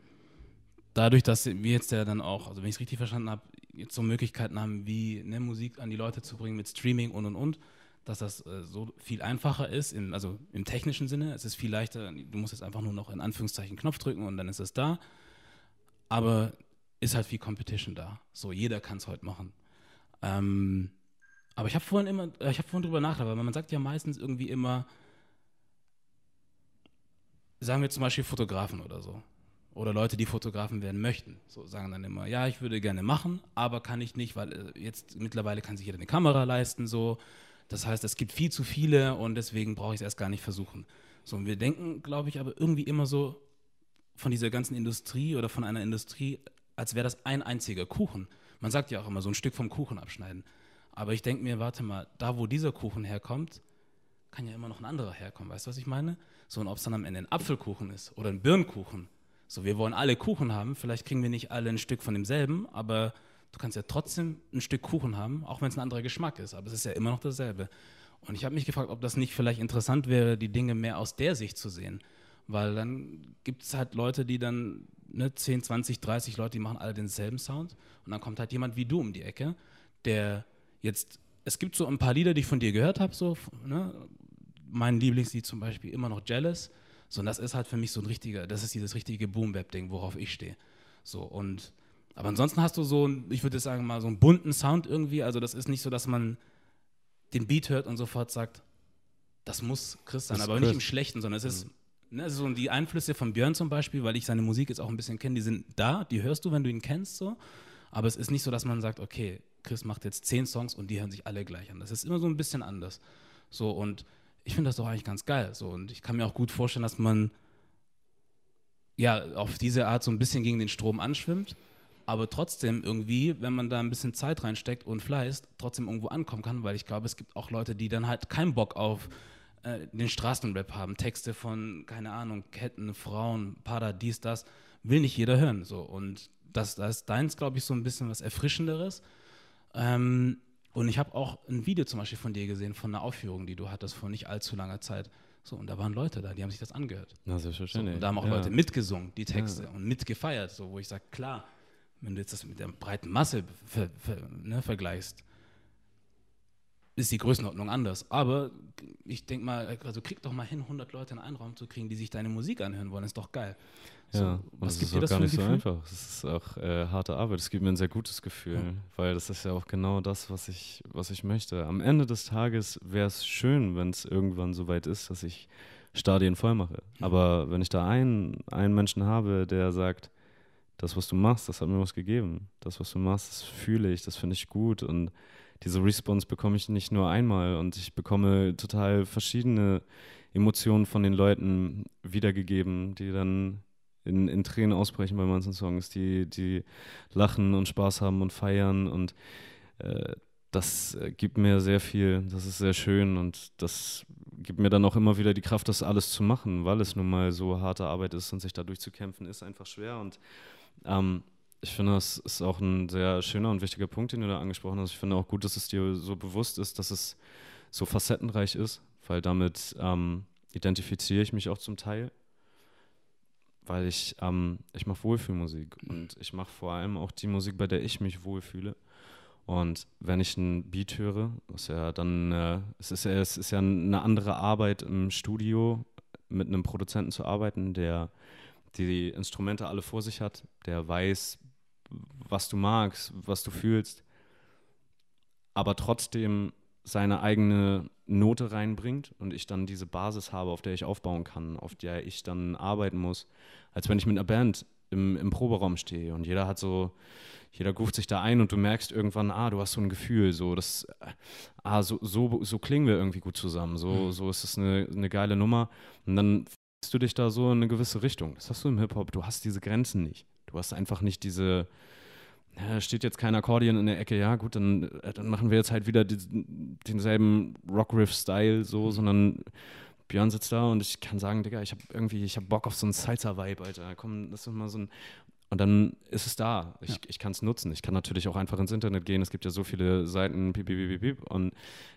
dadurch, dass wir jetzt ja dann auch, also wenn ich es richtig verstanden habe, jetzt so Möglichkeiten haben, wie ne, Musik an die Leute zu bringen mit Streaming und und und, dass das äh, so viel einfacher ist, im, also im technischen Sinne. Es ist viel leichter, du musst jetzt einfach nur noch in Anführungszeichen Knopf drücken und dann ist es da. Aber ist halt viel Competition da. So, jeder kann es heute machen. Ähm, aber ich habe vorhin immer, äh, ich habe vorhin drüber nachgedacht, weil man sagt ja meistens irgendwie immer, sagen wir zum Beispiel Fotografen oder so. Oder Leute, die Fotografen werden möchten. So sagen dann immer, ja, ich würde gerne machen, aber kann ich nicht, weil äh, jetzt mittlerweile kann sich jeder eine Kamera leisten, so. Das heißt, es gibt viel zu viele und deswegen brauche ich es erst gar nicht versuchen. So, und wir denken, glaube ich, aber irgendwie immer so von dieser ganzen Industrie oder von einer Industrie, als wäre das ein einziger Kuchen. Man sagt ja auch immer, so ein Stück vom Kuchen abschneiden. Aber ich denke mir, warte mal, da wo dieser Kuchen herkommt, kann ja immer noch ein anderer herkommen. Weißt du, was ich meine? So, und ob es dann am Ende ein Apfelkuchen ist oder ein Birnenkuchen. So, wir wollen alle Kuchen haben. Vielleicht kriegen wir nicht alle ein Stück von demselben, aber du kannst ja trotzdem ein Stück Kuchen haben, auch wenn es ein anderer Geschmack ist. Aber es ist ja immer noch dasselbe. Und ich habe mich gefragt, ob das nicht vielleicht interessant wäre, die Dinge mehr aus der Sicht zu sehen. Weil dann gibt es halt Leute, die dann, ne, 10, 20, 30 Leute, die machen alle denselben Sound. Und dann kommt halt jemand wie du um die Ecke, der jetzt, es gibt so ein paar Lieder, die ich von dir gehört habe, so, ne? mein Lieblingslied zum Beispiel immer noch Jealous. So, und das ist halt für mich so ein richtiger, das ist dieses richtige Boom-Bap-Ding, worauf ich stehe. So, und, aber ansonsten hast du so, ich würde sagen mal, so einen bunten Sound irgendwie. Also, das ist nicht so, dass man den Beat hört und sofort sagt, das muss Chris sein, aber Chris. nicht im Schlechten, sondern es ist, mhm. ne, so die Einflüsse von Björn zum Beispiel, weil ich seine Musik jetzt auch ein bisschen kenne, die sind da, die hörst du, wenn du ihn kennst, so. Aber es ist nicht so, dass man sagt, okay, Chris macht jetzt zehn Songs und die hören sich alle gleich an. Das ist immer so ein bisschen anders. So, und ich finde das doch eigentlich ganz geil. So, und ich kann mir auch gut vorstellen, dass man ja auf diese Art so ein bisschen gegen den Strom anschwimmt, aber trotzdem irgendwie, wenn man da ein bisschen Zeit reinsteckt und Fleiß, trotzdem irgendwo ankommen kann, weil ich glaube, es gibt auch Leute, die dann halt keinen Bock auf äh, den Straßenrap haben. Texte von, keine Ahnung, Ketten, Frauen, Pada, dies, das, will nicht jeder hören. So. Und das, das ist deins, glaube ich, so ein bisschen was Erfrischenderes. Ähm, und ich habe auch ein Video zum Beispiel von dir gesehen, von einer Aufführung, die du hattest vor nicht allzu langer Zeit. So, und da waren Leute da, die haben sich das angehört. Na, selbstverständlich. So, und da haben auch ja. Leute mitgesungen, die Texte, ja. und mitgefeiert, so, wo ich sage, klar, wenn du jetzt das mit der breiten Masse ver, ver, ne, vergleichst, ist die Größenordnung anders. Aber ich denke mal, also krieg doch mal hin, 100 Leute in einen Raum zu kriegen, die sich deine Musik anhören wollen, ist doch geil. So, ja, und was gibt ist das gar nicht so einfach. Es ist auch äh, harte Arbeit. Es gibt mir ein sehr gutes Gefühl, ja. weil das ist ja auch genau das, was ich, was ich möchte. Am Ende des Tages wäre es schön, wenn es irgendwann so weit ist, dass ich Stadien voll mache. Aber wenn ich da einen, einen Menschen habe, der sagt, das, was du machst, das hat mir was gegeben. Das, was du machst, das fühle ich, das finde ich gut. Und diese Response bekomme ich nicht nur einmal und ich bekomme total verschiedene Emotionen von den Leuten wiedergegeben, die dann in, in Tränen ausbrechen bei manchen Songs, die, die lachen und Spaß haben und feiern. Und äh, das äh, gibt mir sehr viel, das ist sehr schön. Und das gibt mir dann auch immer wieder die Kraft, das alles zu machen, weil es nun mal so harte Arbeit ist und sich da durchzukämpfen ist einfach schwer. Und ähm, ich finde, das ist auch ein sehr schöner und wichtiger Punkt, den du da angesprochen hast. Ich finde auch gut, dass es dir so bewusst ist, dass es so facettenreich ist, weil damit ähm, identifiziere ich mich auch zum Teil weil ich, ähm, ich mache Wohlfühlmusik. Und ich mache vor allem auch die Musik, bei der ich mich wohlfühle. Und wenn ich einen Beat höre, ist ja dann, äh, es, ist ja, es ist ja eine andere Arbeit im Studio mit einem Produzenten zu arbeiten, der die Instrumente alle vor sich hat, der weiß, was du magst, was du fühlst, aber trotzdem seine eigene Note reinbringt und ich dann diese Basis habe, auf der ich aufbauen kann, auf der ich dann arbeiten muss, als wenn ich mit einer Band im, im Proberaum stehe und jeder hat so, jeder ruft sich da ein und du merkst irgendwann, ah, du hast so ein Gefühl, so, das, ah, so, so, so klingen wir irgendwie gut zusammen, so, mhm. so ist es eine, eine geile Nummer und dann du dich da so in eine gewisse Richtung. Das hast du im Hip-Hop, du hast diese Grenzen nicht. Du hast einfach nicht diese, ja, steht jetzt kein Akkordeon in der Ecke, ja gut, dann, äh, dann machen wir jetzt halt wieder die, denselben Rock-Riff-Style so, mhm. sondern Björn sitzt da und ich kann sagen, Digga, ich habe irgendwie, ich habe Bock auf so einen Salsa-Vibe, Alter. Komm, das ist mal so ein. Und dann ist es da. Ich, ja. ich kann es nutzen. Ich kann natürlich auch einfach ins Internet gehen. Es gibt ja so viele Seiten, piep, piep, piep, piep, und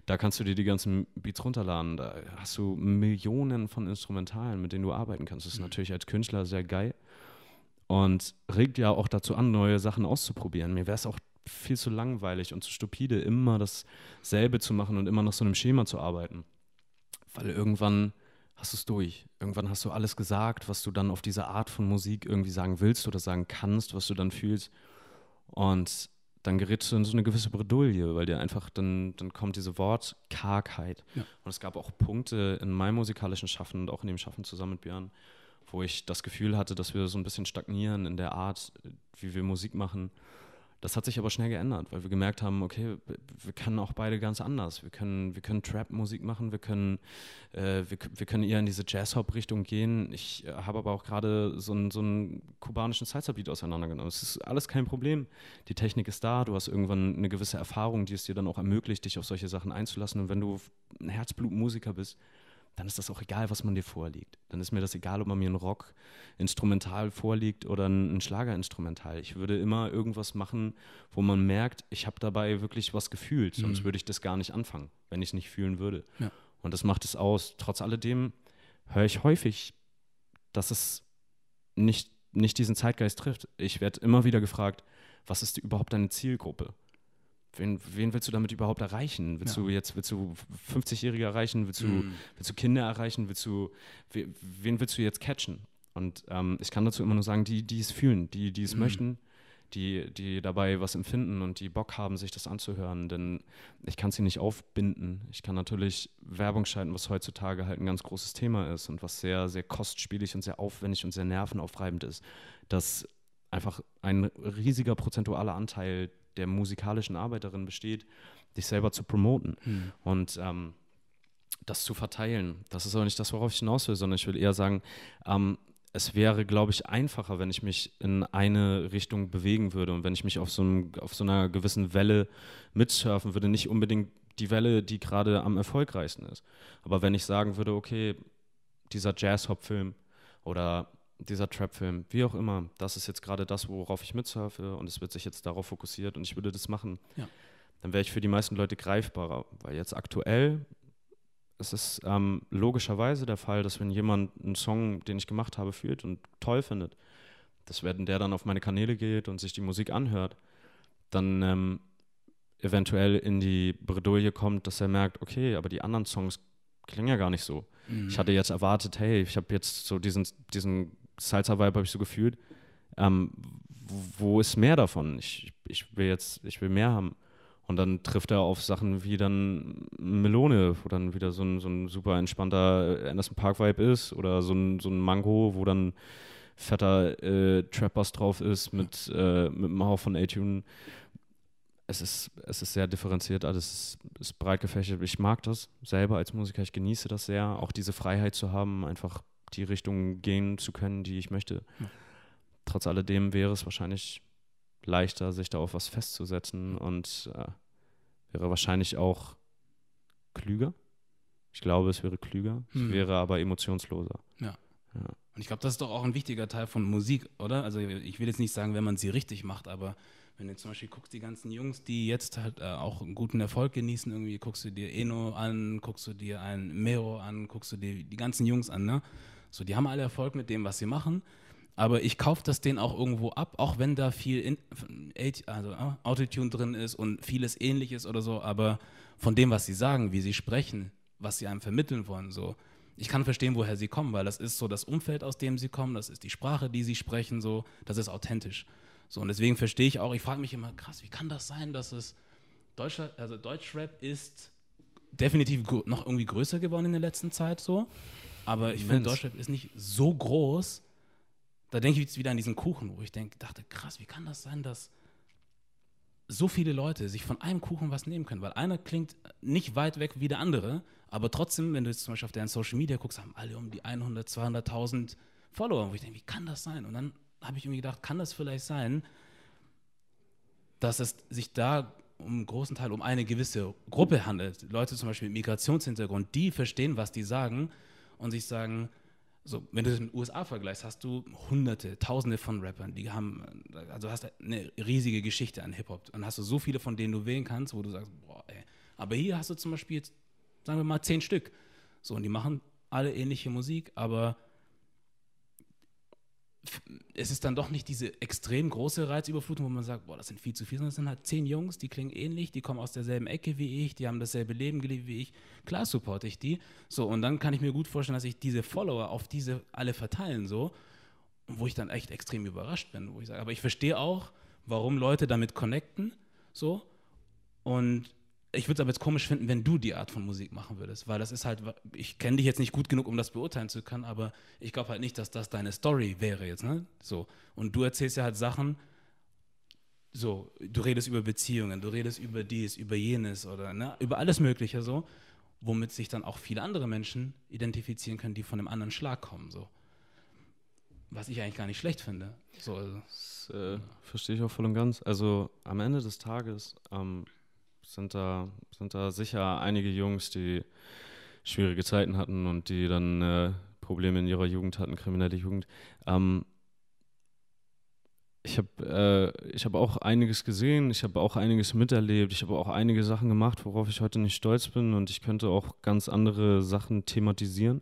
da kannst du dir die ganzen Beats runterladen. Da hast du Millionen von Instrumentalen, mit denen du arbeiten kannst. Das ist mhm. natürlich als Künstler sehr geil und regt ja auch dazu an, neue Sachen auszuprobieren. Mir wäre es auch viel zu langweilig und zu stupide, immer dasselbe zu machen und immer nach so einem Schema zu arbeiten. Weil irgendwann hast du es durch. Irgendwann hast du alles gesagt, was du dann auf diese Art von Musik irgendwie sagen willst oder sagen kannst, was du dann fühlst. Und dann gerätst du in so eine gewisse Bredouille, weil dir einfach dann, dann kommt diese Wortkargheit. Ja. Und es gab auch Punkte in meinem musikalischen Schaffen und auch in dem Schaffen zusammen mit Björn, wo ich das Gefühl hatte, dass wir so ein bisschen stagnieren in der Art, wie wir Musik machen. Das hat sich aber schnell geändert, weil wir gemerkt haben, okay, wir können auch beide ganz anders. Wir können, wir können Trap-Musik machen, wir können, äh, wir, wir können eher in diese Jazz-Hop-Richtung gehen. Ich äh, habe aber auch gerade so einen, kubanischen Salsa-Beat auseinandergenommen. Es ist alles kein Problem. Die Technik ist da, du hast irgendwann eine gewisse Erfahrung, die es dir dann auch ermöglicht, dich auf solche Sachen einzulassen. Und wenn du ein Herzblutmusiker bist, dann ist das auch egal, was man dir vorliegt. Dann ist mir das egal, ob man mir ein Rock-Instrumental vorliegt oder ein, ein Schlager-Instrumental. Ich würde immer irgendwas machen, wo man merkt, ich habe dabei wirklich was gefühlt. Sonst mhm. würde ich das gar nicht anfangen, wenn ich es nicht fühlen würde. Ja. Und das macht es aus. Trotz alledem höre ich häufig, dass es nicht, nicht diesen Zeitgeist trifft. Ich werde immer wieder gefragt, was ist überhaupt deine Zielgruppe? Wen, wen willst du damit überhaupt erreichen? Willst ja. du jetzt, willst du 50-Jährige erreichen? Willst du, mm. willst du Kinder erreichen? Willst du, wen willst du jetzt catchen? Und ähm, ich kann dazu immer nur sagen, die, die es fühlen, die, die es mm. möchten, die, die dabei was empfinden und die Bock haben, sich das anzuhören. Denn ich kann sie nicht aufbinden. Ich kann natürlich Werbung schalten, was heutzutage halt ein ganz großes Thema ist und was sehr, sehr kostspielig und sehr aufwendig und sehr nervenaufreibend ist. Dass einfach ein riesiger prozentualer Anteil der musikalischen Arbeit darin besteht, dich selber zu promoten mhm. und ähm, das zu verteilen. Das ist aber nicht das, worauf ich hinaus will, sondern ich will eher sagen, ähm, es wäre, glaube ich, einfacher, wenn ich mich in eine Richtung bewegen würde und wenn ich mich auf so, einem, auf so einer gewissen Welle mitsurfen würde. Nicht unbedingt die Welle, die gerade am erfolgreichsten ist. Aber wenn ich sagen würde, okay, dieser Jazz-Hop-Film oder dieser Trap-Film, wie auch immer, das ist jetzt gerade das, worauf ich mitsurfe und es wird sich jetzt darauf fokussiert und ich würde das machen, ja. dann wäre ich für die meisten Leute greifbarer. Weil jetzt aktuell es ist ähm, logischerweise der Fall, dass wenn jemand einen Song, den ich gemacht habe, fühlt und toll findet, dass wenn der dann auf meine Kanäle geht und sich die Musik anhört, dann ähm, eventuell in die Bredouille kommt, dass er merkt, okay, aber die anderen Songs klingen ja gar nicht so. Mhm. Ich hatte jetzt erwartet, hey, ich habe jetzt so diesen, diesen Salsa-Vibe habe ich so gefühlt. Ähm, wo ist mehr davon? Ich, ich will jetzt, ich will mehr haben. Und dann trifft er auf Sachen wie dann Melone, wo dann wieder so ein, so ein super entspannter Anderson Park-Vibe ist oder so ein, so ein Mango, wo dann fetter äh, Trap-Bass drauf ist mit, äh, mit einem Hauch von A-Tune. Es ist, es ist sehr differenziert, alles ist breit gefächert. Ich mag das selber als Musiker, ich genieße das sehr, auch diese Freiheit zu haben, einfach die Richtung gehen zu können, die ich möchte. Ja. Trotz alledem wäre es wahrscheinlich leichter, sich da auf was festzusetzen und äh, wäre wahrscheinlich auch klüger. Ich glaube, es wäre klüger, hm. es wäre aber emotionsloser. Ja. ja. Und ich glaube, das ist doch auch ein wichtiger Teil von Musik, oder? Also ich will jetzt nicht sagen, wenn man sie richtig macht, aber wenn du zum Beispiel guckst, die ganzen Jungs, die jetzt halt äh, auch einen guten Erfolg genießen, irgendwie guckst du dir Eno an, guckst du dir einen Mero an, guckst du dir die ganzen Jungs an, ne? So, die haben alle Erfolg mit dem, was sie machen. Aber ich kaufe das denen auch irgendwo ab, auch wenn da viel in, also, uh, Autotune drin ist und vieles ähnliches oder so. Aber von dem, was sie sagen, wie sie sprechen, was sie einem vermitteln wollen, so. Ich kann verstehen, woher sie kommen, weil das ist so das Umfeld, aus dem sie kommen, das ist die Sprache, die sie sprechen, so, das ist authentisch. So, und deswegen verstehe ich auch, ich frage mich immer, krass, wie kann das sein, dass es Deutscher, also Deutschrap ist definitiv noch irgendwie größer geworden in der letzten Zeit so. Aber ich finde, Deutschland ist nicht so groß. Da denke ich jetzt wieder an diesen Kuchen, wo ich denk, dachte, krass, wie kann das sein, dass so viele Leute sich von einem Kuchen was nehmen können? Weil einer klingt nicht weit weg wie der andere, aber trotzdem, wenn du jetzt zum Beispiel auf deren Social Media guckst, haben alle um die 100, 200.000 Follower. Wo ich denke, wie kann das sein? Und dann habe ich irgendwie gedacht, kann das vielleicht sein, dass es sich da um einen großen Teil um eine gewisse Gruppe handelt. Leute zum Beispiel mit Migrationshintergrund, die verstehen, was die sagen und sich sagen, so, wenn du das mit den USA vergleichst, hast du hunderte, tausende von Rappern, die haben, also hast eine riesige Geschichte an Hip-Hop. Und hast du so viele, von denen du wählen kannst, wo du sagst, boah, ey. Aber hier hast du zum Beispiel, jetzt, sagen wir mal, zehn Stück. So, und die machen alle ähnliche Musik, aber es ist dann doch nicht diese extrem große Reizüberflutung, wo man sagt, boah, das sind viel zu viele, sondern es sind halt zehn Jungs, die klingen ähnlich, die kommen aus derselben Ecke wie ich, die haben dasselbe Leben gelebt wie ich. Klar supporte ich die. So, und dann kann ich mir gut vorstellen, dass ich diese Follower auf diese alle verteilen, so, wo ich dann echt extrem überrascht bin, wo ich sage, aber ich verstehe auch, warum Leute damit connecten, so, und ich würde es aber jetzt komisch finden, wenn du die Art von Musik machen würdest, weil das ist halt, ich kenne dich jetzt nicht gut genug, um das beurteilen zu können, aber ich glaube halt nicht, dass das deine Story wäre jetzt, ne? So. Und du erzählst ja halt Sachen, so, du redest über Beziehungen, du redest über dies, über jenes oder ne, über alles Mögliche so, womit sich dann auch viele andere Menschen identifizieren können, die von einem anderen Schlag kommen, so. Was ich eigentlich gar nicht schlecht finde. So, also, das äh, verstehe ich auch voll und ganz. Also am Ende des Tages ähm, sind da, sind da sicher einige Jungs, die schwierige Zeiten hatten und die dann äh, Probleme in ihrer Jugend hatten, kriminelle Jugend. Ähm, ich habe äh, hab auch einiges gesehen, ich habe auch einiges miterlebt, ich habe auch einige Sachen gemacht, worauf ich heute nicht stolz bin und ich könnte auch ganz andere Sachen thematisieren.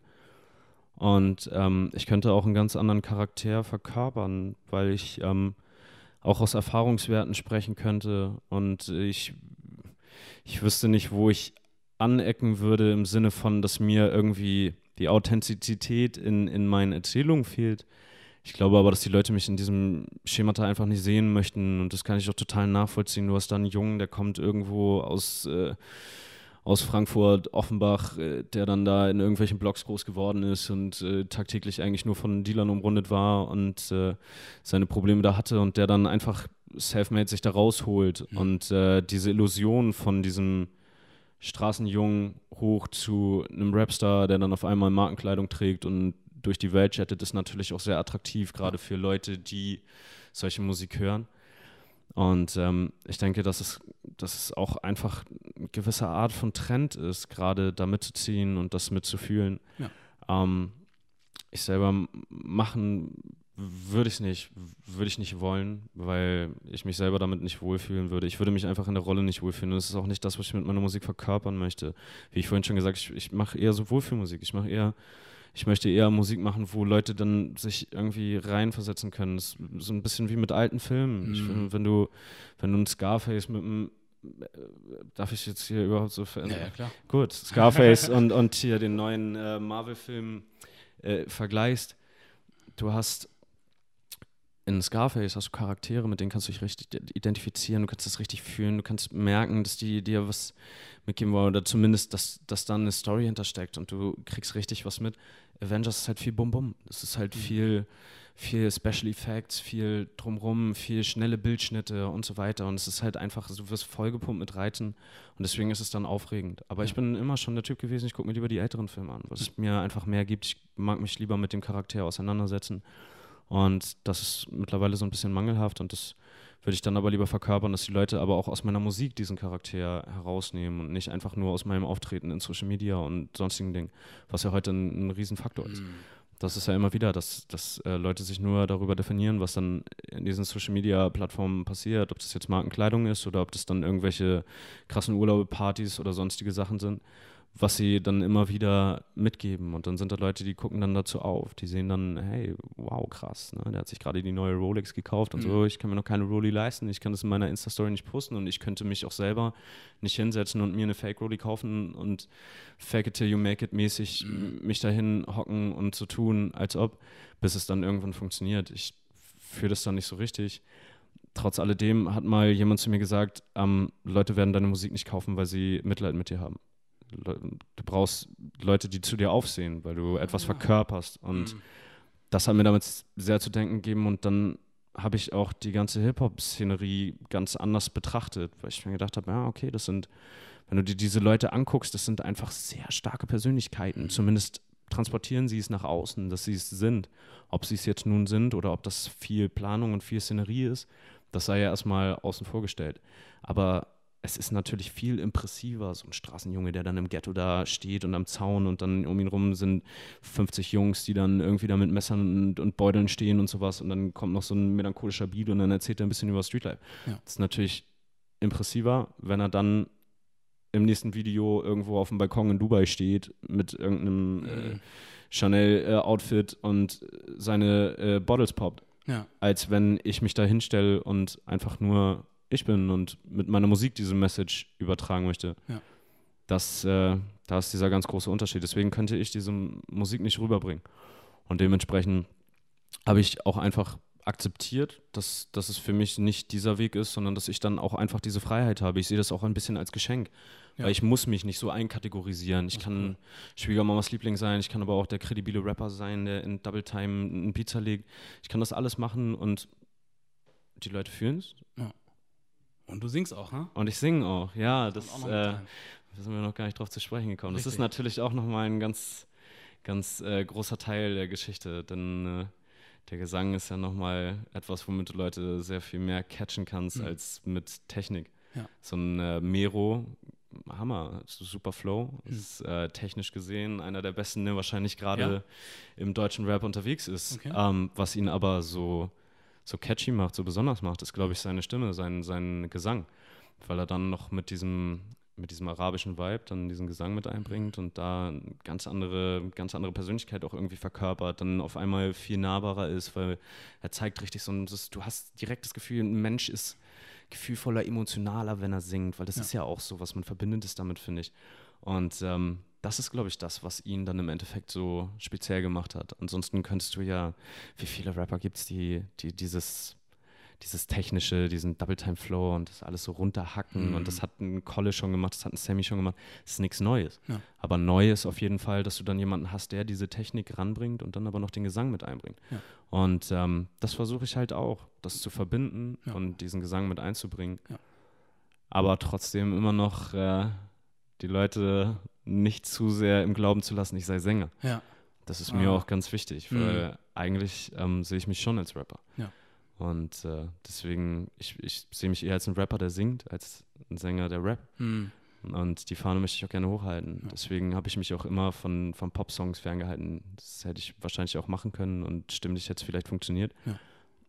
Und ähm, ich könnte auch einen ganz anderen Charakter verkörpern, weil ich ähm, auch aus Erfahrungswerten sprechen könnte und ich ich wüsste nicht, wo ich anecken würde im Sinne von, dass mir irgendwie die Authentizität in, in meinen Erzählungen fehlt. Ich glaube aber, dass die Leute mich in diesem Schemata einfach nicht sehen möchten und das kann ich auch total nachvollziehen. Du hast da einen Jungen, der kommt irgendwo aus, äh, aus Frankfurt, Offenbach, äh, der dann da in irgendwelchen Blogs groß geworden ist und äh, tagtäglich eigentlich nur von Dealern umrundet war und äh, seine Probleme da hatte und der dann einfach Selfmade sich da rausholt mhm. und äh, diese Illusion von diesem Straßenjungen hoch zu einem Rapstar, der dann auf einmal Markenkleidung trägt und durch die Welt chattet, ist natürlich auch sehr attraktiv, gerade für Leute, die solche Musik hören. Und ähm, ich denke, dass es, dass es auch einfach eine gewisse Art von Trend ist, gerade da mitzuziehen und das mitzufühlen. Ja. Ähm, ich selber machen würde ich es nicht, würde ich nicht wollen, weil ich mich selber damit nicht wohlfühlen würde. Ich würde mich einfach in der Rolle nicht wohlfühlen. Und das ist auch nicht das, was ich mit meiner Musik verkörpern möchte. Wie ich vorhin schon gesagt habe, ich, ich mache eher so Wohlfühlmusik. Ich mache eher, ich möchte eher Musik machen, wo Leute dann sich irgendwie reinversetzen können. Das ist so ein bisschen wie mit alten Filmen. Mhm. Ich finde, wenn du, wenn du ein Scarface mit einem äh, Darf ich jetzt hier überhaupt so verändern? Ja, ja, klar. Gut, <laughs> Scarface und, und hier den neuen äh, Marvel-Film äh, vergleichst. Du hast in Scarface hast du Charaktere, mit denen kannst du dich richtig identifizieren, du kannst das richtig fühlen, du kannst merken, dass die dir was mitgeben wollen oder zumindest, dass, dass da eine Story hintersteckt und du kriegst richtig was mit. Avengers ist halt viel Bum-Bum. Es ist halt mhm. viel, viel Special Effects, viel drumrum, viel schnelle Bildschnitte und so weiter. Und es ist halt einfach, du wirst vollgepumpt mit Reizen und deswegen ist es dann aufregend. Aber ich bin immer schon der Typ gewesen, ich gucke mir lieber die älteren Filme an, was mir einfach mehr gibt. Ich mag mich lieber mit dem Charakter auseinandersetzen. Und das ist mittlerweile so ein bisschen mangelhaft und das würde ich dann aber lieber verkörpern, dass die Leute aber auch aus meiner Musik diesen Charakter herausnehmen und nicht einfach nur aus meinem Auftreten in Social Media und sonstigen Dingen, was ja heute ein, ein Riesenfaktor ist. Mhm. Das ist ja immer wieder, dass, dass äh, Leute sich nur darüber definieren, was dann in diesen Social Media Plattformen passiert, ob das jetzt Markenkleidung ist oder ob das dann irgendwelche krassen Urlaube, Partys oder sonstige Sachen sind was sie dann immer wieder mitgeben. Und dann sind da Leute, die gucken dann dazu auf. Die sehen dann, hey, wow, krass, ne? der hat sich gerade die neue Rolex gekauft und mhm. so, ich kann mir noch keine Rolli leisten, ich kann das in meiner Insta-Story nicht posten und ich könnte mich auch selber nicht hinsetzen und mir eine Fake-Rolli kaufen und fake it till you make it mäßig mhm. mich dahin hocken und so tun, als ob, bis es dann irgendwann funktioniert. Ich führe das dann nicht so richtig trotz alledem hat mal jemand zu mir gesagt, ähm, Leute werden deine Musik nicht kaufen, weil sie Mitleid mit dir haben du brauchst Leute, die zu dir aufsehen, weil du etwas verkörperst. Und mhm. das hat mir damit sehr zu denken gegeben. Und dann habe ich auch die ganze Hip-Hop-Szenerie ganz anders betrachtet, weil ich mir gedacht habe, ja, okay, das sind, wenn du dir diese Leute anguckst, das sind einfach sehr starke Persönlichkeiten. Mhm. Zumindest transportieren sie es nach außen, dass sie es sind. Ob sie es jetzt nun sind oder ob das viel Planung und viel Szenerie ist, das sei ja erstmal außen vor gestellt. Aber es ist natürlich viel impressiver, so ein Straßenjunge, der dann im Ghetto da steht und am Zaun und dann um ihn rum sind 50 Jungs, die dann irgendwie da mit Messern und, und Beuteln stehen und sowas und dann kommt noch so ein melancholischer Beat und dann erzählt er ein bisschen über Streetlife. Ja. Das ist natürlich impressiver, wenn er dann im nächsten Video irgendwo auf dem Balkon in Dubai steht mit irgendeinem äh, mhm. äh, Chanel-Outfit und seine äh, Bottles poppt. Ja. Als wenn ich mich da hinstelle und einfach nur ich bin und mit meiner Musik diese Message übertragen möchte. Ja. Das, äh, da ist dieser ganz große Unterschied. Deswegen könnte ich diese Musik nicht rüberbringen. Und dementsprechend habe ich auch einfach akzeptiert, dass, dass es für mich nicht dieser Weg ist, sondern dass ich dann auch einfach diese Freiheit habe. Ich sehe das auch ein bisschen als Geschenk, ja. weil ich muss mich nicht so einkategorisieren. Ich kann. Schwiegermamas Liebling sein, ich kann aber auch der kredibile Rapper sein, der in Double Time einen Pizza legt. Ich kann das alles machen und die Leute fühlen es. Ja. Und du singst auch, ne? Und ich singe auch, ja. Das, auch äh, da sind wir noch gar nicht drauf zu sprechen gekommen. Richtig. Das ist natürlich auch nochmal ein ganz, ganz äh, großer Teil der Geschichte, denn äh, der Gesang ist ja nochmal etwas, womit du Leute sehr viel mehr catchen kannst mhm. als mit Technik. Ja. So ein äh, Mero, Hammer, super Flow, mhm. ist äh, technisch gesehen einer der besten, der wahrscheinlich gerade ja. im deutschen Rap unterwegs ist. Okay. Ähm, was ihn aber so, so catchy macht, so besonders macht, ist, glaube ich, seine Stimme, sein, sein Gesang. Weil er dann noch mit diesem mit diesem arabischen Vibe dann diesen Gesang mit einbringt und da eine ganz andere, ganz andere Persönlichkeit auch irgendwie verkörpert, dann auf einmal viel nahbarer ist, weil er zeigt richtig so ein, das, du hast direkt das Gefühl, ein Mensch ist gefühlvoller, emotionaler, wenn er singt, weil das ja. ist ja auch so, was man verbindet ist damit, finde ich. Und ähm, das ist, glaube ich, das, was ihn dann im Endeffekt so speziell gemacht hat. Ansonsten könntest du ja, wie viele Rapper gibt es, die, die dieses dieses technische, diesen Double-Time-Flow und das alles so runterhacken. Mhm. Und das hat ein Kolle schon gemacht, das hat ein Sammy schon gemacht. Das ist nichts Neues. Ja. Aber neu ist auf jeden Fall, dass du dann jemanden hast, der diese Technik ranbringt und dann aber noch den Gesang mit einbringt. Ja. Und ähm, das versuche ich halt auch, das zu verbinden ja. und diesen Gesang mit einzubringen. Aber trotzdem immer noch äh, die Leute nicht zu sehr im Glauben zu lassen, ich sei Sänger. Das ist mir auch ganz wichtig, weil mhm. eigentlich ähm, sehe ich mich schon als Rapper. Ja. Und äh, deswegen, ich, ich sehe mich eher als ein Rapper, der singt, als ein Sänger, der Rap. Hm. Und die Fahne möchte ich auch gerne hochhalten. Ja. Deswegen habe ich mich auch immer von, von Pop-Songs ferngehalten. Das hätte ich wahrscheinlich auch machen können und stimmlich hätte es vielleicht funktioniert. Ja.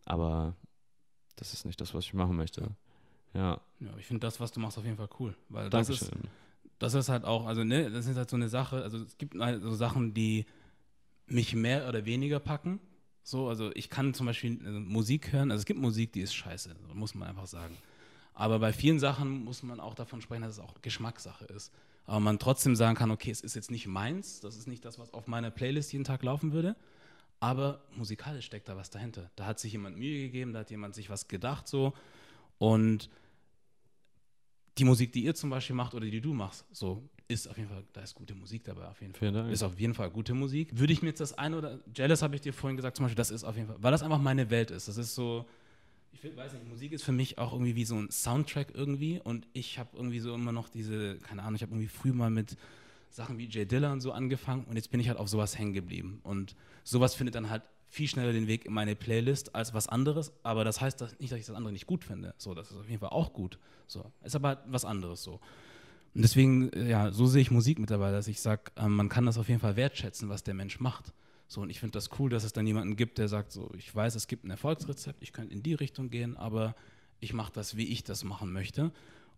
Aber das ist nicht das, was ich machen möchte. Ja. Ja, ich finde das, was du machst, auf jeden Fall cool. Weil das Dankeschön. ist, das ist halt auch, also ne, das ist halt so eine Sache, also es gibt halt so Sachen, die mich mehr oder weniger packen. So, also ich kann zum Beispiel also Musik hören, also es gibt Musik, die ist scheiße, muss man einfach sagen. Aber bei vielen Sachen muss man auch davon sprechen, dass es auch Geschmackssache ist. Aber man trotzdem sagen kann, okay, es ist jetzt nicht meins, das ist nicht das, was auf meiner Playlist jeden Tag laufen würde, aber musikalisch steckt da was dahinter. Da hat sich jemand Mühe gegeben, da hat jemand sich was gedacht so und die Musik, die ihr zum Beispiel macht oder die du machst, so ist auf jeden Fall, da ist gute Musik dabei auf jeden Fall. Ist auf jeden Fall gute Musik. Würde ich mir jetzt das eine oder Jealous habe ich dir vorhin gesagt, zum Beispiel, das ist auf jeden Fall, weil das einfach meine Welt ist. Das ist so, ich weiß nicht, Musik ist für mich auch irgendwie wie so ein Soundtrack irgendwie und ich habe irgendwie so immer noch diese, keine Ahnung, ich habe irgendwie früh mal mit Sachen wie Jay Dilla und so angefangen und jetzt bin ich halt auf sowas hängen geblieben und sowas findet dann halt viel schneller den Weg in meine Playlist als was anderes, aber das heißt nicht, dass ich das andere nicht gut finde. So, das ist auf jeden Fall auch gut. So, ist aber was anderes so. Und deswegen, äh, ja, so sehe ich Musik mittlerweile, dass ich sage, äh, man kann das auf jeden Fall wertschätzen, was der Mensch macht. So, und ich finde das cool, dass es dann jemanden gibt, der sagt, so, ich weiß, es gibt ein Erfolgsrezept, ich könnte in die Richtung gehen, aber ich mache das, wie ich das machen möchte.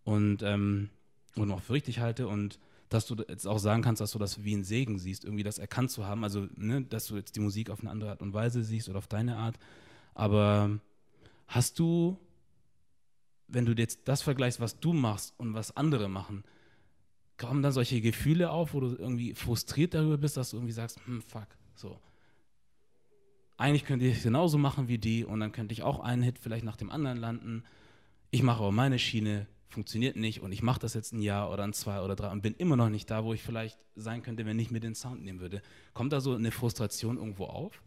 Und, ähm, und auch für richtig halte und dass du jetzt auch sagen kannst, dass du das wie ein Segen siehst, irgendwie das erkannt zu haben. Also, ne, dass du jetzt die Musik auf eine andere Art und Weise siehst oder auf deine Art. Aber hast du, wenn du jetzt das vergleichst, was du machst und was andere machen, kommen dann solche Gefühle auf, wo du irgendwie frustriert darüber bist, dass du irgendwie sagst, hm, fuck, so. Eigentlich könnte ich genauso machen wie die und dann könnte ich auch einen Hit vielleicht nach dem anderen landen. Ich mache aber meine Schiene, funktioniert nicht und ich mache das jetzt ein Jahr oder ein zwei oder drei und bin immer noch nicht da, wo ich vielleicht sein könnte, wenn ich mir den Sound nehmen würde. Kommt da so eine Frustration irgendwo auf?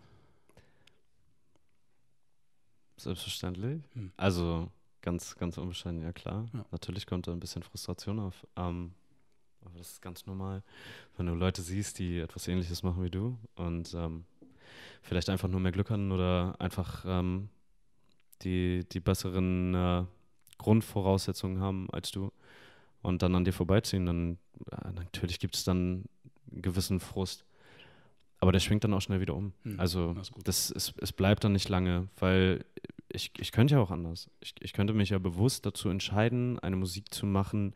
Selbstverständlich. Hm. Also ganz, ganz unbescheiden, ja klar. Ja. Natürlich kommt da ein bisschen Frustration auf. Ähm, aber das ist ganz normal, wenn du Leute siehst, die etwas Ähnliches machen wie du und ähm, vielleicht einfach nur mehr Glück haben oder einfach ähm, die, die besseren äh, Grundvoraussetzungen haben als du und dann an dir vorbeiziehen, dann äh, natürlich gibt es dann einen gewissen Frust. Aber der schwingt dann auch schnell wieder um. Hm, also das ist, es bleibt dann nicht lange, weil ich, ich könnte ja auch anders. Ich, ich könnte mich ja bewusst dazu entscheiden, eine Musik zu machen,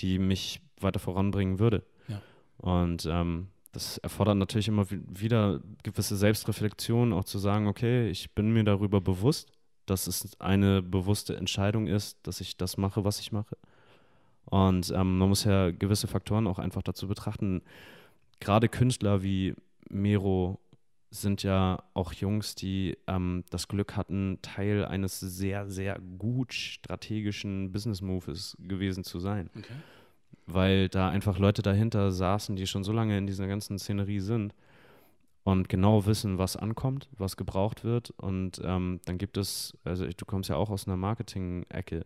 die mich weiter voranbringen würde. Ja. Und ähm, das erfordert natürlich immer wieder gewisse Selbstreflexion, auch zu sagen, okay, ich bin mir darüber bewusst, dass es eine bewusste Entscheidung ist, dass ich das mache, was ich mache. Und ähm, man muss ja gewisse Faktoren auch einfach dazu betrachten. Gerade Künstler wie Mero sind ja auch Jungs, die ähm, das Glück hatten, Teil eines sehr, sehr gut strategischen Business Moves gewesen zu sein. Okay. Weil da einfach Leute dahinter saßen, die schon so lange in dieser ganzen Szenerie sind und genau wissen, was ankommt, was gebraucht wird. Und ähm, dann gibt es, also du kommst ja auch aus einer Marketing-Ecke.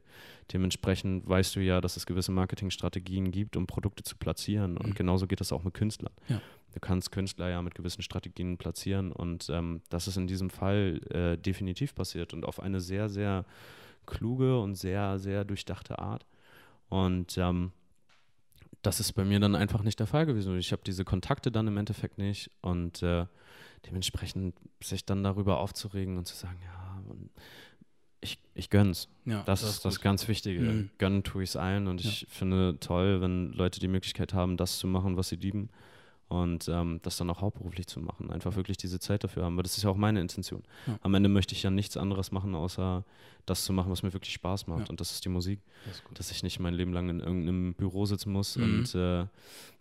Dementsprechend weißt du ja, dass es gewisse Marketingstrategien gibt, um Produkte zu platzieren. Und mhm. genauso geht das auch mit Künstlern. Ja. Du kannst Künstler ja mit gewissen Strategien platzieren. Und ähm, das ist in diesem Fall äh, definitiv passiert und auf eine sehr, sehr kluge und sehr, sehr durchdachte Art. Und ähm, das ist bei mir dann einfach nicht der Fall gewesen. Ich habe diese Kontakte dann im Endeffekt nicht und äh, dementsprechend sich dann darüber aufzuregen und zu sagen, ja, ich, ich gönn's. Ja, das, das ist das ganz Wichtige. Mhm. Gönnen tue ich es allen und ja. ich finde toll, wenn Leute die Möglichkeit haben, das zu machen, was sie lieben und ähm, das dann auch hauptberuflich zu machen. Einfach wirklich diese Zeit dafür haben, weil das ist ja auch meine Intention. Ja. Am Ende möchte ich ja nichts anderes machen, außer das zu machen, was mir wirklich Spaß macht. Ja. Und das ist die Musik. Das dass ich nicht mein Leben lang in irgendeinem Büro sitzen muss mhm. und äh,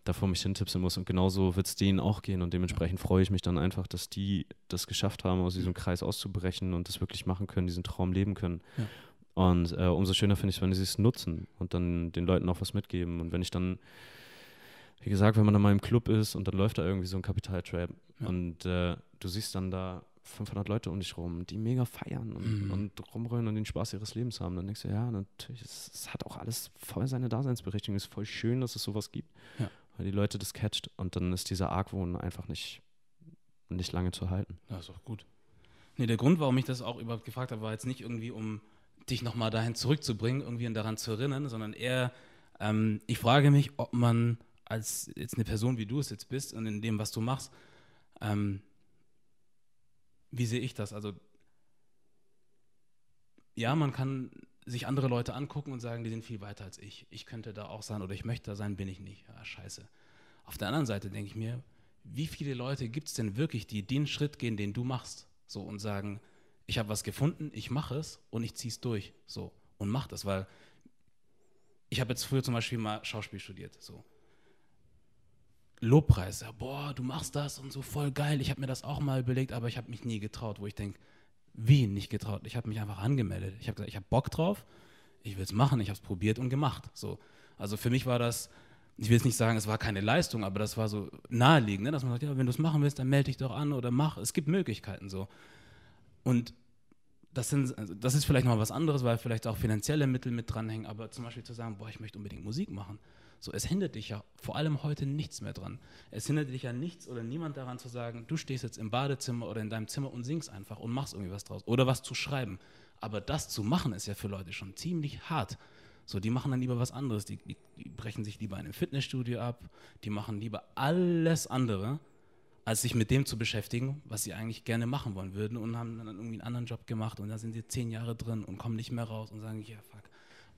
davor mich hintipsen muss. Und genauso wird es denen auch gehen. Und dementsprechend ja. freue ich mich dann einfach, dass die das geschafft haben, aus diesem Kreis auszubrechen und das wirklich machen können, diesen Traum leben können. Und äh, umso schöner finde ich es, wenn sie es nutzen und dann den Leuten auch was mitgeben. Und wenn ich dann wie gesagt, wenn man dann mal im Club ist und dann läuft da irgendwie so ein Kapitaltrap ja. und äh, du siehst dann da 500 Leute um dich rum, die mega feiern und, mhm. und rumrollen und den Spaß ihres Lebens haben, dann denkst du, ja, natürlich, es, es hat auch alles voll seine Daseinsberechtigung. Es ist voll schön, dass es sowas gibt, ja. weil die Leute das catcht und dann ist dieser Argwohn einfach nicht, nicht lange zu halten. Ja, ist auch gut. Nee, der Grund, warum ich das auch überhaupt gefragt habe, war jetzt nicht irgendwie, um dich nochmal dahin zurückzubringen, irgendwie daran zu erinnern, sondern eher, ähm, ich frage mich, ob man als jetzt eine Person, wie du es jetzt bist und in dem, was du machst, ähm, wie sehe ich das? Also, ja, man kann sich andere Leute angucken und sagen, die sind viel weiter als ich. Ich könnte da auch sein oder ich möchte da sein, bin ich nicht. Ja, scheiße. Auf der anderen Seite denke ich mir, wie viele Leute gibt es denn wirklich, die den Schritt gehen, den du machst, so und sagen, ich habe was gefunden, ich mache es und ich ziehe es durch, so und mach das, weil ich habe jetzt früher zum Beispiel mal Schauspiel studiert, so Lobpreis. Ja, boah, du machst das und so voll geil. Ich habe mir das auch mal überlegt, aber ich habe mich nie getraut, wo ich denke, wie nicht getraut? Ich habe mich einfach angemeldet. Ich habe gesagt, ich habe Bock drauf, ich will es machen, ich habe es probiert und gemacht. So. Also für mich war das, ich will jetzt nicht sagen, es war keine Leistung, aber das war so naheliegend, ne? dass man sagt, ja, wenn du es machen willst, dann melde dich doch an oder mach. Es gibt Möglichkeiten so. Und das, sind, also das ist vielleicht noch was anderes, weil vielleicht auch finanzielle Mittel mit dranhängen, aber zum Beispiel zu sagen, boah, ich möchte unbedingt Musik machen so, es hindert dich ja vor allem heute nichts mehr dran. Es hindert dich ja nichts oder niemand daran zu sagen, du stehst jetzt im Badezimmer oder in deinem Zimmer und singst einfach und machst irgendwie was draus oder was zu schreiben. Aber das zu machen ist ja für Leute schon ziemlich hart. So, die machen dann lieber was anderes. Die, die, die brechen sich lieber in einem Fitnessstudio ab. Die machen lieber alles andere, als sich mit dem zu beschäftigen, was sie eigentlich gerne machen wollen würden und haben dann irgendwie einen anderen Job gemacht und da sind sie zehn Jahre drin und kommen nicht mehr raus und sagen, ja, fuck,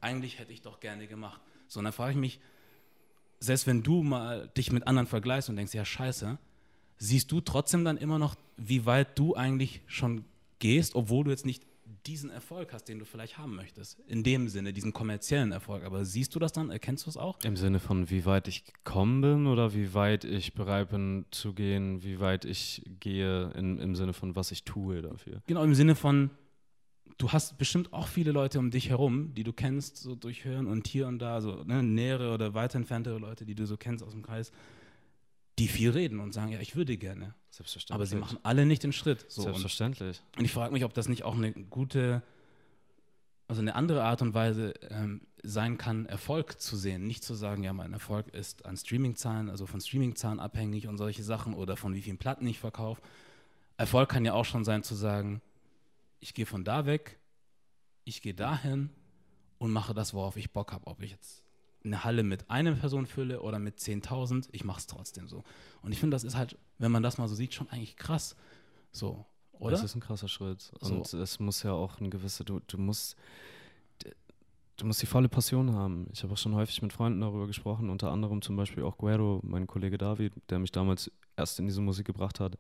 eigentlich hätte ich doch gerne gemacht. So, und dann frage ich mich, selbst wenn du mal dich mit anderen vergleichst und denkst, ja, scheiße, siehst du trotzdem dann immer noch, wie weit du eigentlich schon gehst, obwohl du jetzt nicht diesen Erfolg hast, den du vielleicht haben möchtest. In dem Sinne, diesen kommerziellen Erfolg. Aber siehst du das dann? Erkennst du es auch? Im Sinne von, wie weit ich gekommen bin oder wie weit ich bereit bin zu gehen, wie weit ich gehe in, im Sinne von, was ich tue dafür. Genau, im Sinne von, du hast bestimmt auch viele Leute um dich herum, die du kennst, so durch Hören und hier und da, so ne, nähere oder weit entferntere Leute, die du so kennst aus dem Kreis, die viel reden und sagen, ja, ich würde gerne. Selbstverständlich. Aber sie machen alle nicht den Schritt. So. Selbstverständlich. Und, und ich frage mich, ob das nicht auch eine gute, also eine andere Art und Weise ähm, sein kann, Erfolg zu sehen. Nicht zu sagen, ja, mein Erfolg ist an Streamingzahlen, also von Streamingzahlen abhängig und solche Sachen oder von wie vielen Platten ich verkaufe. Erfolg kann ja auch schon sein zu sagen, ich gehe von da weg, ich gehe dahin und mache das, worauf ich Bock habe. Ob ich jetzt eine Halle mit einer Person fülle oder mit 10.000, ich mache es trotzdem so. Und ich finde, das ist halt, wenn man das mal so sieht, schon eigentlich krass. So, oder? Das ist ein krasser Schritt. Und so. es muss ja auch eine gewisse, du, du musst, du musst die volle Passion haben. Ich habe auch schon häufig mit Freunden darüber gesprochen, unter anderem zum Beispiel auch Guero, mein Kollege David, der mich damals erst in diese Musik gebracht hat.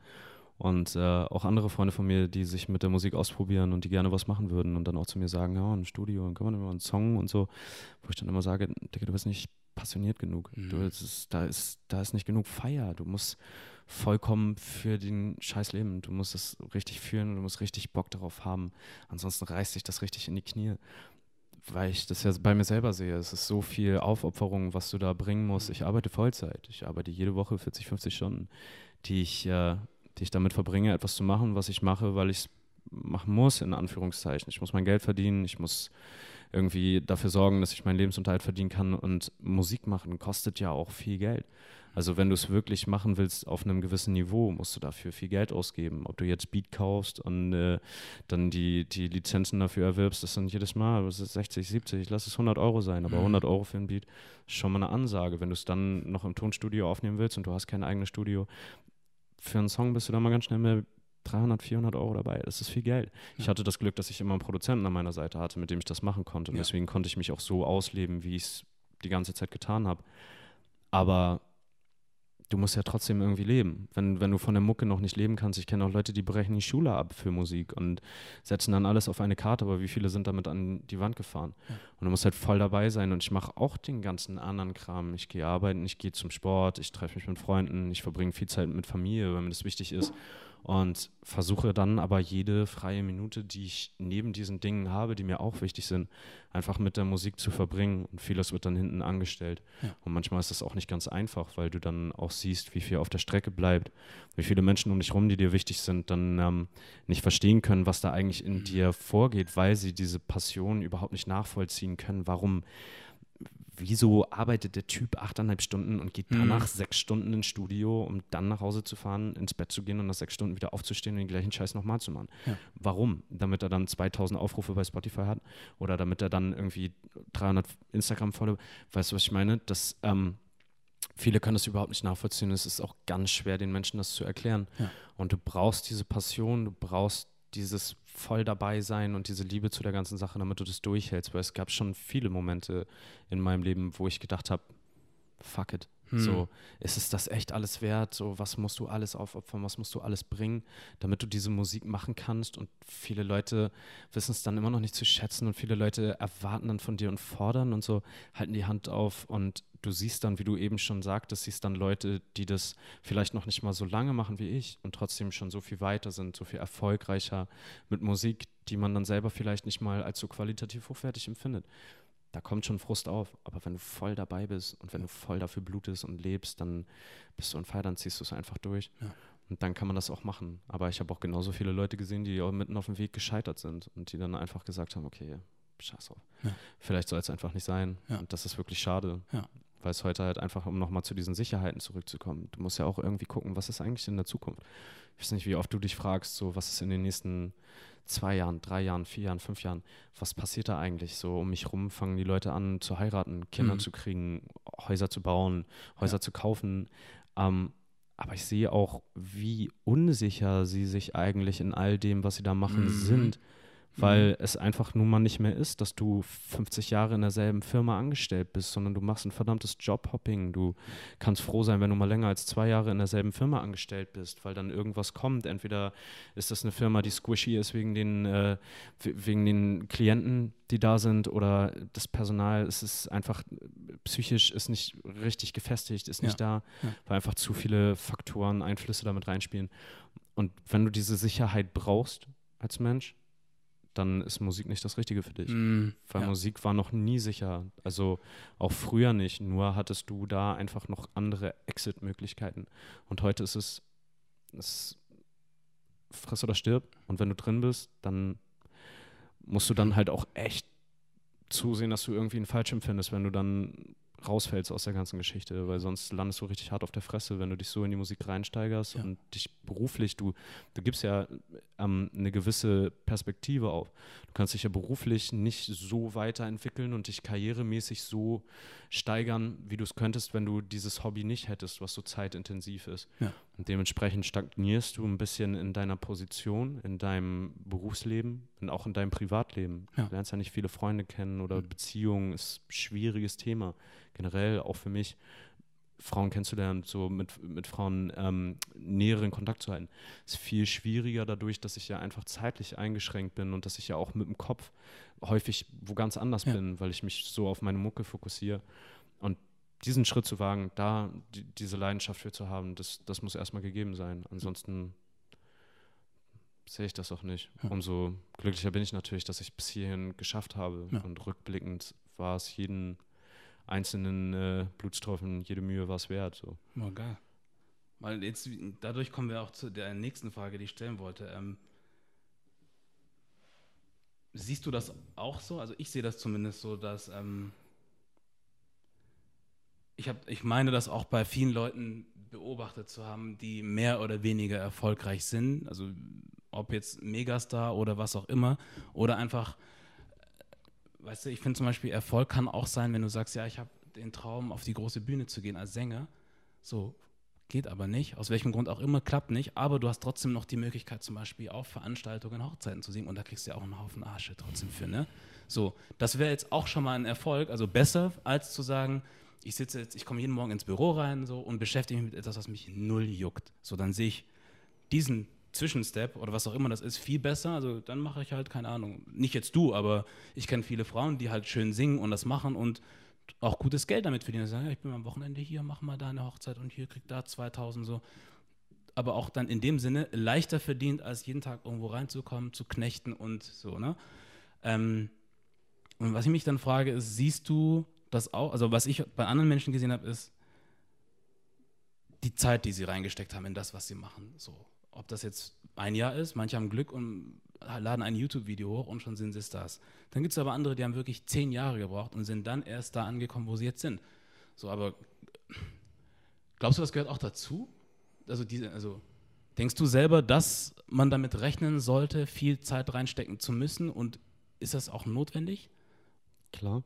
Und äh, auch andere Freunde von mir, die sich mit der Musik ausprobieren und die gerne was machen würden und dann auch zu mir sagen, ja, ein Studio, dann kann man immer einen Song und so, wo ich dann immer sage, Digga, du bist nicht passioniert genug. Mhm. Du, ist, da, ist, da ist nicht genug Feier. Du musst vollkommen für den Scheiß leben. Du musst es richtig fühlen und du musst richtig Bock darauf haben. Ansonsten reißt sich das richtig in die Knie. Weil ich das ja bei mir selber sehe. Es ist so viel Aufopferung, was du da bringen musst. Ich arbeite Vollzeit. Ich arbeite jede Woche 40, 50 Stunden, die ich, äh, die ich damit verbringe, etwas zu machen, was ich mache, weil ich es machen muss, in Anführungszeichen. Ich muss mein Geld verdienen, ich muss irgendwie dafür sorgen, dass ich meinen Lebensunterhalt verdienen kann. Und Musik machen kostet ja auch viel Geld. Also wenn du es wirklich machen willst auf einem gewissen Niveau, musst du dafür viel Geld ausgeben. Ob du jetzt Beat kaufst und äh, dann die, die Lizenzen dafür erwirbst, das sind jedes Mal das ist 60, 70, lass es 100 Euro sein, aber 100 mhm. Euro für ein Beat ist schon mal eine Ansage. Wenn du es dann noch im Tonstudio aufnehmen willst und du hast kein eigenes Studio, für einen Song bist du da mal ganz schnell mehr 300, 400 Euro dabei. Das ist viel Geld. Ja. Ich hatte das Glück, dass ich immer einen Produzenten an meiner Seite hatte, mit dem ich das machen konnte. Und ja. deswegen konnte ich mich auch so ausleben, wie ich es die ganze Zeit getan habe. Aber du musst ja trotzdem irgendwie leben. Wenn, wenn du von der Mucke noch nicht leben kannst, ich kenne auch Leute, die brechen die Schule ab für Musik und setzen dann alles auf eine Karte, aber wie viele sind damit an die Wand gefahren? Ja. Und du musst halt voll dabei sein und ich mache auch den ganzen anderen Kram. Ich gehe arbeiten, ich gehe zum Sport, ich treffe mich mit Freunden, ich verbringe viel Zeit mit Familie, weil mir das wichtig ist und versuche dann aber jede freie Minute, die ich neben diesen Dingen habe, die mir auch wichtig sind, einfach mit der Musik zu verbringen und vieles wird dann hinten angestellt. Ja. Und manchmal ist das auch nicht ganz einfach, weil du dann auch siehst, wie viel auf der Strecke bleibt, wie viele Menschen um dich rum, die dir wichtig sind, dann ähm, nicht verstehen können, was da eigentlich in mhm. dir vorgeht, weil sie diese Passion überhaupt nicht nachvollziehen können, warum wieso arbeitet der Typ achteinhalb Stunden und geht danach mhm. sechs Stunden ins Studio, um dann nach Hause zu fahren, ins Bett zu gehen und nach sechs Stunden wieder aufzustehen und den gleichen Scheiß nochmal zu machen? Ja. Warum? Damit er dann 2000 Aufrufe bei Spotify hat oder damit er dann irgendwie 300 Instagram-Follower, weißt du, was ich meine? Das, ähm, viele können das überhaupt nicht nachvollziehen. Es ist auch ganz schwer, den Menschen das zu erklären. Ja. Und du brauchst diese Passion, du brauchst dieses voll dabei sein und diese Liebe zu der ganzen Sache, damit du das durchhältst. Weil es gab schon viele Momente in meinem Leben, wo ich gedacht habe, fuck it. Hm. So, ist es das echt alles wert? So, was musst du alles aufopfern? Was musst du alles bringen, damit du diese Musik machen kannst? Und viele Leute wissen es dann immer noch nicht zu schätzen und viele Leute erwarten dann von dir und fordern und so, halten die Hand auf und du siehst dann, wie du eben schon sagtest, siehst dann Leute, die das vielleicht noch nicht mal so lange machen wie ich und trotzdem schon so viel weiter sind, so viel erfolgreicher mit Musik, die man dann selber vielleicht nicht mal als so qualitativ hochwertig empfindet da kommt schon Frust auf. Aber wenn du voll dabei bist und wenn du voll dafür blutest und lebst, dann bist du on fire, dann ziehst du es einfach durch. Ja. Und dann kann man das auch machen. Aber ich habe auch genauso viele Leute gesehen, die mitten auf dem Weg gescheitert sind und die dann einfach gesagt haben, okay, scheiß drauf. Ja. Vielleicht soll es einfach nicht sein. Ja. Und das ist wirklich schade. Weil es heute halt einfach, um nochmal zu diesen Sicherheiten zurückzukommen, du musst ja auch irgendwie gucken, was ist eigentlich in der Zukunft. Ich weiß nicht, wie oft du dich fragst, so was ist in den nächsten zwei Jahren, drei Jahren, vier Jahren, fünf Jahren, was passiert da eigentlich? So um mich rum fangen die Leute an zu heiraten, Kinder mhm. zu kriegen, Häuser zu bauen, Häuser ja. zu kaufen. Ähm, aber ich sehe auch, wie unsicher sie sich eigentlich in all dem, was sie da machen, mhm. sind weil mhm. es einfach nun mal nicht mehr ist, dass du 50 Jahre in derselben Firma angestellt bist, sondern du machst ein verdammtes Jobhopping. Du kannst froh sein, wenn du mal länger als zwei Jahre in derselben Firma angestellt bist, weil dann irgendwas kommt. Entweder ist das eine Firma, die squishy ist wegen den, äh, wegen den Klienten, die da sind, oder das Personal es ist einfach psychisch ist nicht richtig gefestigt, ist nicht ja. da, ja. weil einfach zu viele Faktoren, Einflüsse damit reinspielen. Und wenn du diese Sicherheit brauchst als Mensch, dann ist Musik nicht das Richtige für dich. Mm, Weil ja. Musik war noch nie sicher. Also auch früher nicht. Nur hattest du da einfach noch andere Exit-Möglichkeiten. Und heute ist es, es friss oder stirb. Und wenn du drin bist, dann musst du dann halt auch echt zusehen, dass du irgendwie einen Fallschirm findest, wenn du dann rausfällst aus der ganzen Geschichte, weil sonst landest du richtig hart auf der Fresse, wenn du dich so in die Musik reinsteigerst ja. und dich beruflich, du, du gibst ja ähm, eine gewisse Perspektive auf. Du kannst dich ja beruflich nicht so weiterentwickeln und dich karrieremäßig so steigern, wie du es könntest, wenn du dieses Hobby nicht hättest, was so zeitintensiv ist. Ja. Und dementsprechend stagnierst du ein bisschen in deiner Position, in deinem Berufsleben und auch in deinem Privatleben. Ja. Du lernst ja nicht viele Freunde kennen oder mhm. Beziehungen ist ein schwieriges Thema. Generell auch für mich. Frauen kennenzulernen, so mit, mit Frauen ähm, näheren Kontakt zu halten. Ist viel schwieriger dadurch, dass ich ja einfach zeitlich eingeschränkt bin und dass ich ja auch mit dem Kopf häufig wo ganz anders ja. bin, weil ich mich so auf meine Mucke fokussiere. Und diesen Schritt zu wagen, da die, diese Leidenschaft für zu haben, das, das muss erstmal gegeben sein. Ansonsten sehe ich das auch nicht. Ja. Umso glücklicher bin ich natürlich, dass ich bis hierhin geschafft habe. Ja. Und rückblickend war es jeden einzelnen äh, Blutstropfen, jede Mühe war es wert. So. Oh, geil. Weil jetzt, dadurch kommen wir auch zu der nächsten Frage, die ich stellen wollte. Ähm, siehst du das auch so? Also ich sehe das zumindest so, dass ähm, ich, hab, ich meine das auch bei vielen Leuten beobachtet zu haben, die mehr oder weniger erfolgreich sind. Also ob jetzt Megastar oder was auch immer. Oder einfach, äh, weißt du, ich finde zum Beispiel, Erfolg kann auch sein, wenn du sagst, ja, ich habe den Traum, auf die große Bühne zu gehen als Sänger. So, geht aber nicht, aus welchem Grund auch immer, klappt nicht, aber du hast trotzdem noch die Möglichkeit, zum Beispiel auf Veranstaltungen, Hochzeiten zu singen und da kriegst du ja auch einen Haufen Arsche trotzdem für, ne? So, das wäre jetzt auch schon mal ein Erfolg, also besser, als zu sagen, ich sitze jetzt, ich komme jeden Morgen ins Büro rein so und beschäftige mich mit etwas, was mich null juckt. So, dann sehe ich diesen Zwischenstep oder was auch immer das ist, viel besser. Also dann mache ich halt, keine Ahnung, nicht jetzt du, aber ich kenne viele Frauen, die halt schön singen und das machen und auch gutes Geld damit verdienen. Sagen, ich bin am Wochenende hier, mach mal da eine Hochzeit und hier krieg da 2000 so. Aber auch dann in dem Sinne leichter verdient, als jeden Tag irgendwo reinzukommen, zu knechten und so, ne? Ähm, und was ich mich dann frage, ist, siehst du das auch, also was ich bei anderen Menschen gesehen habe, ist die Zeit, die sie reingesteckt haben in das, was sie machen. So, ob das jetzt ein Jahr ist, manche haben Glück und laden ein YouTube-Video hoch und schon sind sie Stars. Dann gibt es aber andere, die haben wirklich zehn Jahre gebraucht und sind dann erst da angekommen, wo sie jetzt sind. So, aber glaubst du, das gehört auch dazu? Also, diese, also denkst du selber, dass man damit rechnen sollte, viel Zeit reinstecken zu müssen und ist das auch notwendig? Klar.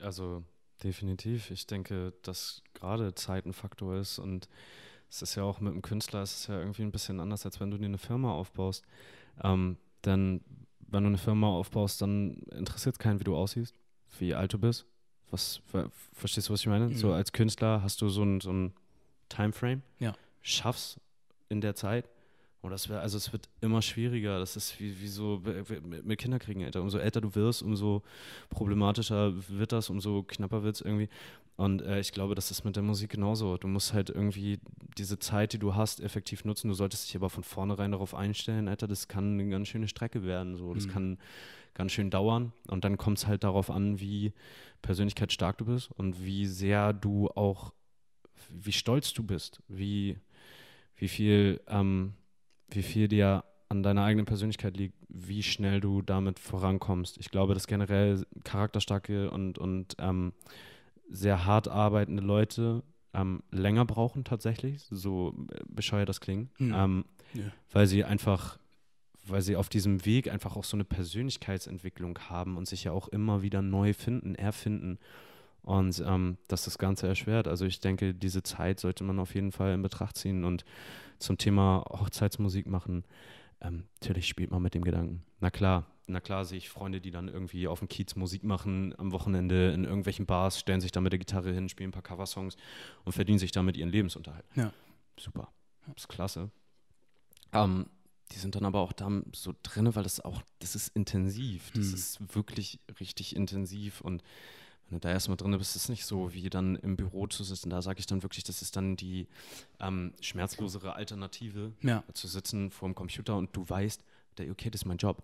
Also definitiv. Ich denke, dass gerade Zeit ein Faktor ist und es ist ja auch mit einem Künstler, es ist ja irgendwie ein bisschen anders, als wenn du dir eine Firma aufbaust. Ähm, denn wenn du eine Firma aufbaust, dann interessiert es keinen, wie du aussiehst, wie alt du bist. Was, verstehst du, was ich meine? Mhm. So als Künstler hast du so ein, so ein Timeframe, ja. schaffst in der Zeit und das wäre, also es wird immer schwieriger. Das ist wie, wie so mit Kinderkriegen älter. Umso älter du wirst, umso problematischer wird das, umso knapper wird es irgendwie. Und äh, ich glaube, das ist mit der Musik genauso. Du musst halt irgendwie diese Zeit, die du hast, effektiv nutzen. Du solltest dich aber von vornherein darauf einstellen, Alter, das kann eine ganz schöne Strecke werden. So. Das mhm. kann ganz schön dauern. Und dann kommt es halt darauf an, wie persönlichkeitsstark du bist und wie sehr du auch, wie stolz du bist, wie, wie viel ähm, wie viel dir an deiner eigenen Persönlichkeit liegt, wie schnell du damit vorankommst. Ich glaube, dass generell charakterstarke und, und ähm, sehr hart arbeitende Leute ähm, länger brauchen tatsächlich, so bescheuert das klingt, mhm. ähm, ja. weil sie einfach, weil sie auf diesem Weg einfach auch so eine Persönlichkeitsentwicklung haben und sich ja auch immer wieder neu finden, erfinden und ähm, das das Ganze erschwert. Also ich denke, diese Zeit sollte man auf jeden Fall in Betracht ziehen und zum Thema Hochzeitsmusik machen, ähm, natürlich spielt man mit dem Gedanken. Na klar, na klar sehe ich Freunde, die dann irgendwie auf dem Kiez Musik machen, am Wochenende in irgendwelchen Bars, stellen sich da mit der Gitarre hin, spielen ein paar Coversongs und verdienen sich damit ihren Lebensunterhalt. Ja. Super. Das ist klasse. Ähm, die sind dann aber auch da so drin, weil das auch, das ist intensiv. Das hm. ist wirklich richtig intensiv und wenn du da erstmal drin bist, ist es nicht so, wie dann im Büro zu sitzen. Da sage ich dann wirklich, das ist dann die ähm, schmerzlosere Alternative, ja. zu sitzen vor dem Computer und du weißt, okay, das ist mein Job.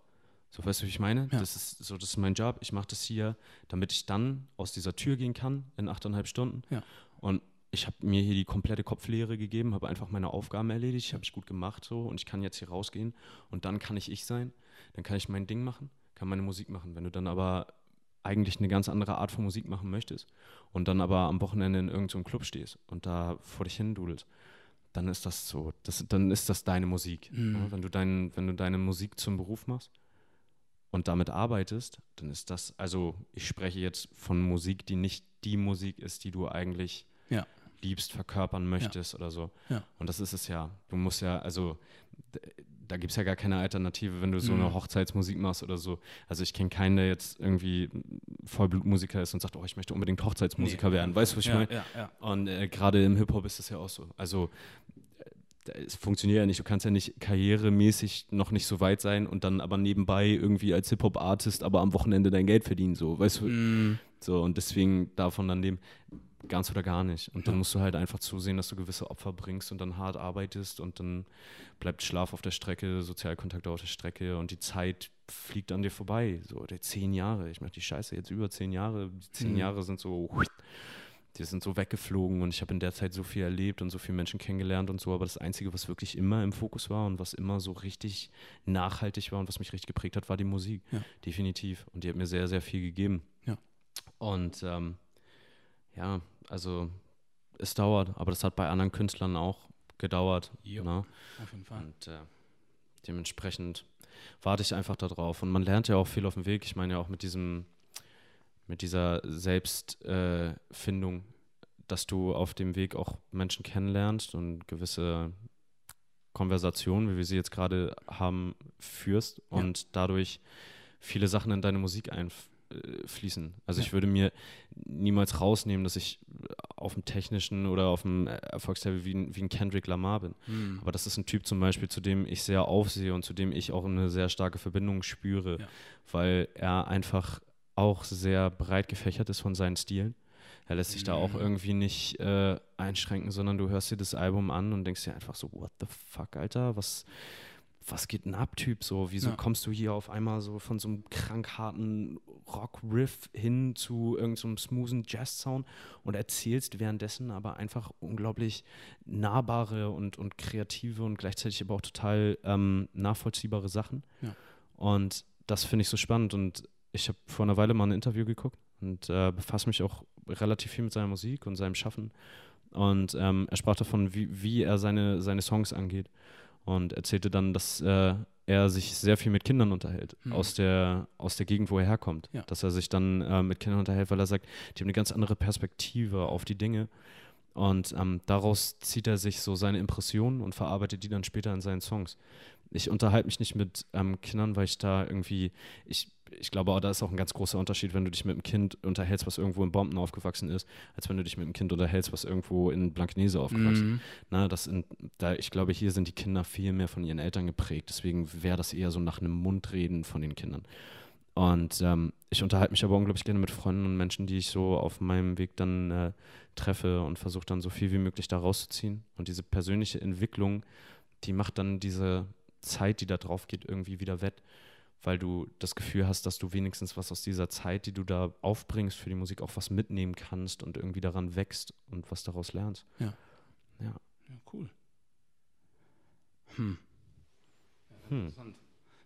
So, weißt du, wie ich meine? Ja. Das ist so, das ist mein Job. Ich mache das hier, damit ich dann aus dieser Tür gehen kann in achteinhalb Stunden. Ja. Und ich habe mir hier die komplette Kopflehre gegeben, habe einfach meine Aufgaben erledigt, habe ich gut gemacht so und ich kann jetzt hier rausgehen und dann kann ich ich sein, dann kann ich mein Ding machen, kann meine Musik machen. Wenn du dann aber eigentlich eine ganz andere Art von Musik machen möchtest und dann aber am Wochenende in irgendeinem Club stehst und da vor dich hin dudelst, dann ist das so, das, dann ist das deine Musik. Mhm. Ja, wenn, du dein, wenn du deine Musik zum Beruf machst und damit arbeitest, dann ist das, also ich spreche jetzt von Musik, die nicht die Musik ist, die du eigentlich ja. liebst, verkörpern möchtest ja. oder so. Und das ist es ja. Du musst ja, also da gibt es ja gar keine Alternative, wenn du so mhm. eine Hochzeitsmusik machst oder so. Also ich kenne keinen, der jetzt irgendwie Vollblutmusiker ist und sagt, oh, ich möchte unbedingt Hochzeitsmusiker nee. werden. Weißt du, was ich ja, meine? Ja, ja. Und äh, gerade im Hip-Hop ist das ja auch so. Also es funktioniert ja nicht. Du kannst ja nicht karrieremäßig noch nicht so weit sein und dann aber nebenbei irgendwie als Hip-Hop-Artist aber am Wochenende dein Geld verdienen. So, weißt du? Mm. So, und deswegen davon dann dem ganz oder gar nicht. Und dann musst du halt einfach zusehen, dass du gewisse Opfer bringst und dann hart arbeitest und dann bleibt Schlaf auf der Strecke, Sozialkontakte auf der Strecke und die Zeit fliegt an dir vorbei. So, die zehn Jahre, ich mache die Scheiße jetzt über zehn Jahre, die zehn Mhm. Jahre sind so, die sind so weggeflogen und ich habe in der Zeit so viel erlebt und so viele Menschen kennengelernt und so, aber das Einzige, was wirklich immer im Fokus war und was immer so richtig nachhaltig war und was mich richtig geprägt hat, war die Musik. Ja. Definitiv. Und die hat mir sehr, sehr viel gegeben. Ja. Und ähm, ja, also es dauert, aber das hat bei anderen Künstlern auch gedauert. Jo. Ne? Auf jeden Fall. Und äh, dementsprechend warte ich einfach darauf. Und man lernt ja auch viel auf dem Weg. Ich meine ja auch mit diesem, mit dieser Selbstfindung, äh, dass du auf dem Weg auch Menschen kennenlernst und gewisse Konversationen, wie wir sie jetzt gerade haben, führst Ja. und dadurch viele Sachen in deine Musik einfließen. Also Ja. ich würde mir niemals rausnehmen, dass ich auf dem technischen oder auf dem Erfolgslevel wie ein, wie ein Kendrick Lamar bin. Mhm. Aber das ist ein Typ zum Beispiel, zu dem ich sehr aufsehe und zu dem ich auch eine sehr starke Verbindung spüre, Ja. weil er einfach auch sehr breit gefächert ist von seinen Stilen. Er lässt sich da auch irgendwie nicht äh, einschränken, sondern du hörst dir das Album an und denkst dir einfach so, what the fuck, Alter, was, was geht denn ab, Typ? So, wieso Ja. kommst du hier auf einmal so von so einem krank harten Rock-Riff hin zu irgendeinem so smoothen Jazz-Sound und erzählst währenddessen aber einfach unglaublich nahbare und, und kreative und gleichzeitig aber auch total ähm, nachvollziehbare Sachen. Ja. Und das finde ich so spannend und ich habe vor einer Weile mal ein Interview geguckt und äh, befasse mich auch relativ viel mit seiner Musik und seinem Schaffen. Und ähm, er sprach davon, wie, wie er seine, seine Songs angeht und erzählte dann, dass äh, er sich sehr viel mit Kindern unterhält, Mhm. aus, der, aus der Gegend, wo er herkommt. Ja. Dass er sich dann äh, mit Kindern unterhält, weil er sagt, die haben eine ganz andere Perspektive auf die Dinge. Und ähm, daraus zieht er sich so seine Impressionen und verarbeitet die dann später in seinen Songs. Ich unterhalte mich nicht mit ähm, Kindern, weil ich da irgendwie, ich, ich glaube, auch da ist auch ein ganz großer Unterschied, wenn du dich mit einem Kind unterhältst, was irgendwo in Bomben aufgewachsen ist, als wenn du dich mit einem Kind unterhältst, was irgendwo in Blankenese aufgewachsen ist. Mhm. Na, das in, da, ich glaube, hier sind die Kinder viel mehr von ihren Eltern geprägt. Deswegen wäre das eher so nach einem Mundreden von den Kindern. Und ähm, ich unterhalte mich aber unglaublich gerne mit Freunden und Menschen, die ich so auf meinem Weg dann äh, treffe und versuche dann so viel wie möglich da rauszuziehen. Und diese persönliche Entwicklung, die macht dann diese Zeit, die da drauf geht, irgendwie wieder wett, weil du das Gefühl hast, dass du wenigstens was aus dieser Zeit, die du da aufbringst für die Musik, auch was mitnehmen kannst und irgendwie daran wächst und was daraus lernst. Ja, cool. Hm. Ja, Hm. Interessant.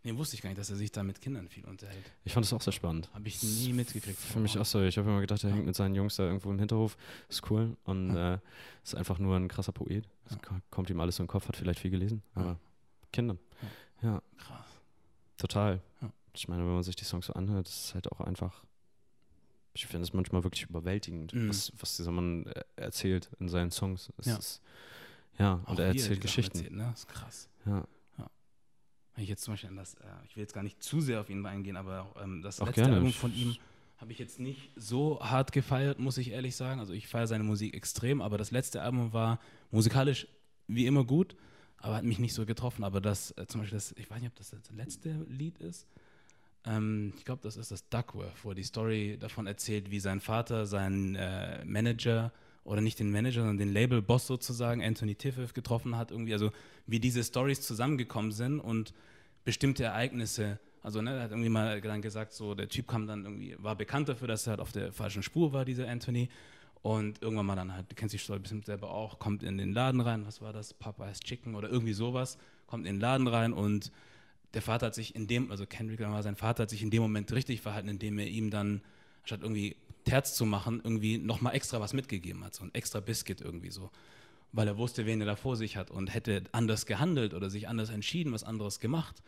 Nee, wusste ich gar nicht, dass er sich da mit Kindern viel unterhält. Ich fand das auch sehr spannend. Habe ich nie mitgekriegt. Für mich auch so. Ich habe immer gedacht, er Ja. hängt mit seinen Jungs da irgendwo im Hinterhof. Ist cool. Und äh, ist einfach nur ein krasser Poet. Ja. ko- kommt ihm alles so in den Kopf, hat vielleicht viel gelesen. Ja. Aber Kindern. Ja, Krass. Total. Ja. Ich meine, wenn man sich die Songs so anhört, ist es halt auch einfach. Ich finde es manchmal wirklich überwältigend, Mhm. was, was dieser Mann äh, erzählt in seinen Songs. Es Ja. Ist, ja, Auch und er erzählt Geschichten. Erzählt, ne? Das ist krass. Ja. Wenn ich jetzt zum Beispiel an das, äh, ich will jetzt gar nicht zu sehr auf ihn eingehen, aber ähm, das Auch letzte gerne. Album von ihm habe ich jetzt nicht so hart gefeiert, muss ich ehrlich sagen. Also ich feiere seine Musik extrem, aber das letzte Album war musikalisch wie immer gut, aber hat mich nicht so getroffen. Aber das, äh, zum Beispiel, das, ich weiß nicht, ob das das letzte Lied ist. Ähm, ich glaube, das ist das Duckworth, wo die Story davon erzählt, wie sein Vater seinen äh, Manager oder nicht den Manager, sondern den Label-Boss sozusagen, Anthony Tiffith, getroffen hat. Irgendwie, also wie diese Stories zusammengekommen sind und bestimmte Ereignisse. Also, ne, er hat irgendwie mal dann gesagt, so, der Typ kam dann irgendwie, war bekannt dafür, dass er halt auf der falschen Spur war, dieser Anthony. Und irgendwann mal dann halt, du kennst die Story bestimmt selber auch, kommt in den Laden rein, was war das? Popeye's Chicken oder irgendwie sowas, kommt in den Laden rein und der Vater hat sich in dem, also Kendrick Lamar, sein Vater hat sich in dem Moment richtig verhalten, indem er ihm dann, statt irgendwie Terz zu machen, irgendwie nochmal extra was mitgegeben hat, so ein extra Biscuit irgendwie so. Weil er wusste, wen er da vor sich hat und hätte anders gehandelt oder sich anders entschieden, was anderes gemacht.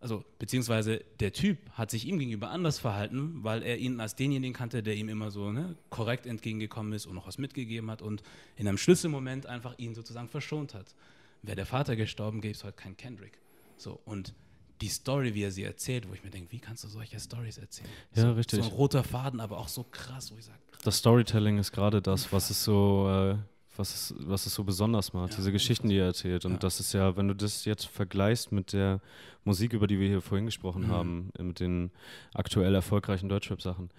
Also, beziehungsweise der Typ hat sich ihm gegenüber anders verhalten, weil er ihn als denjenigen kannte, der ihm immer so ne, korrekt entgegengekommen ist und noch was mitgegeben hat und in einem Schlüsselmoment einfach ihn sozusagen verschont hat. Wäre der Vater gestorben, gäbe es heute keinen Kendrick. So, und die Story, wie er sie erzählt, wo ich mir denke, wie kannst du solche Stories erzählen? Ja, so, richtig. So ein roter Faden, aber auch so krass, wo ich sage, Das Storytelling ist gerade das, was es so, äh, was es, was es so besonders macht, Ja, diese Geschichten, die er erzählt. Und Ja. das ist ja, wenn du das jetzt vergleichst mit der Musik, über die wir hier vorhin gesprochen Mhm. haben, äh, mit den aktuell erfolgreichen Deutschrap-Sachen,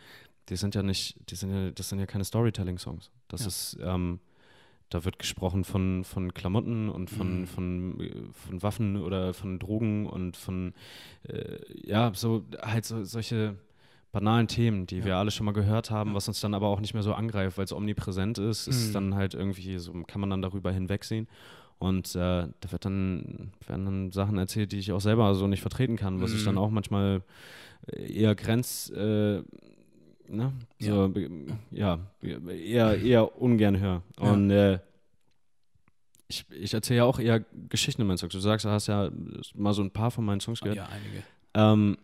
die sind ja nicht, die sind ja, das sind ja keine Storytelling-Songs. Das Ja. ist, ähm, da wird gesprochen von, von Klamotten und von, Mhm. von, äh, von Waffen oder von Drogen und von, äh, ja, so halt so, solche banalen Themen, die Ja. wir alle schon mal gehört haben, Ja. was uns dann aber auch nicht mehr so angreift, weil es omnipräsent ist, ist Mhm. dann halt irgendwie so, kann man dann darüber hinwegsehen. Und äh, da wird dann, werden dann Sachen erzählt, die ich auch selber so nicht vertreten kann, was ich Mhm. dann auch manchmal äh, eher grenz, äh, ne? So, be- ja, eher, eher ungern höre. Ja. Und äh, ich, ich erzähle ja auch eher Geschichten in meinen Songs. Du sagst, du hast ja mal so ein paar von meinen Songs gehört. Ja, einige. Ähm,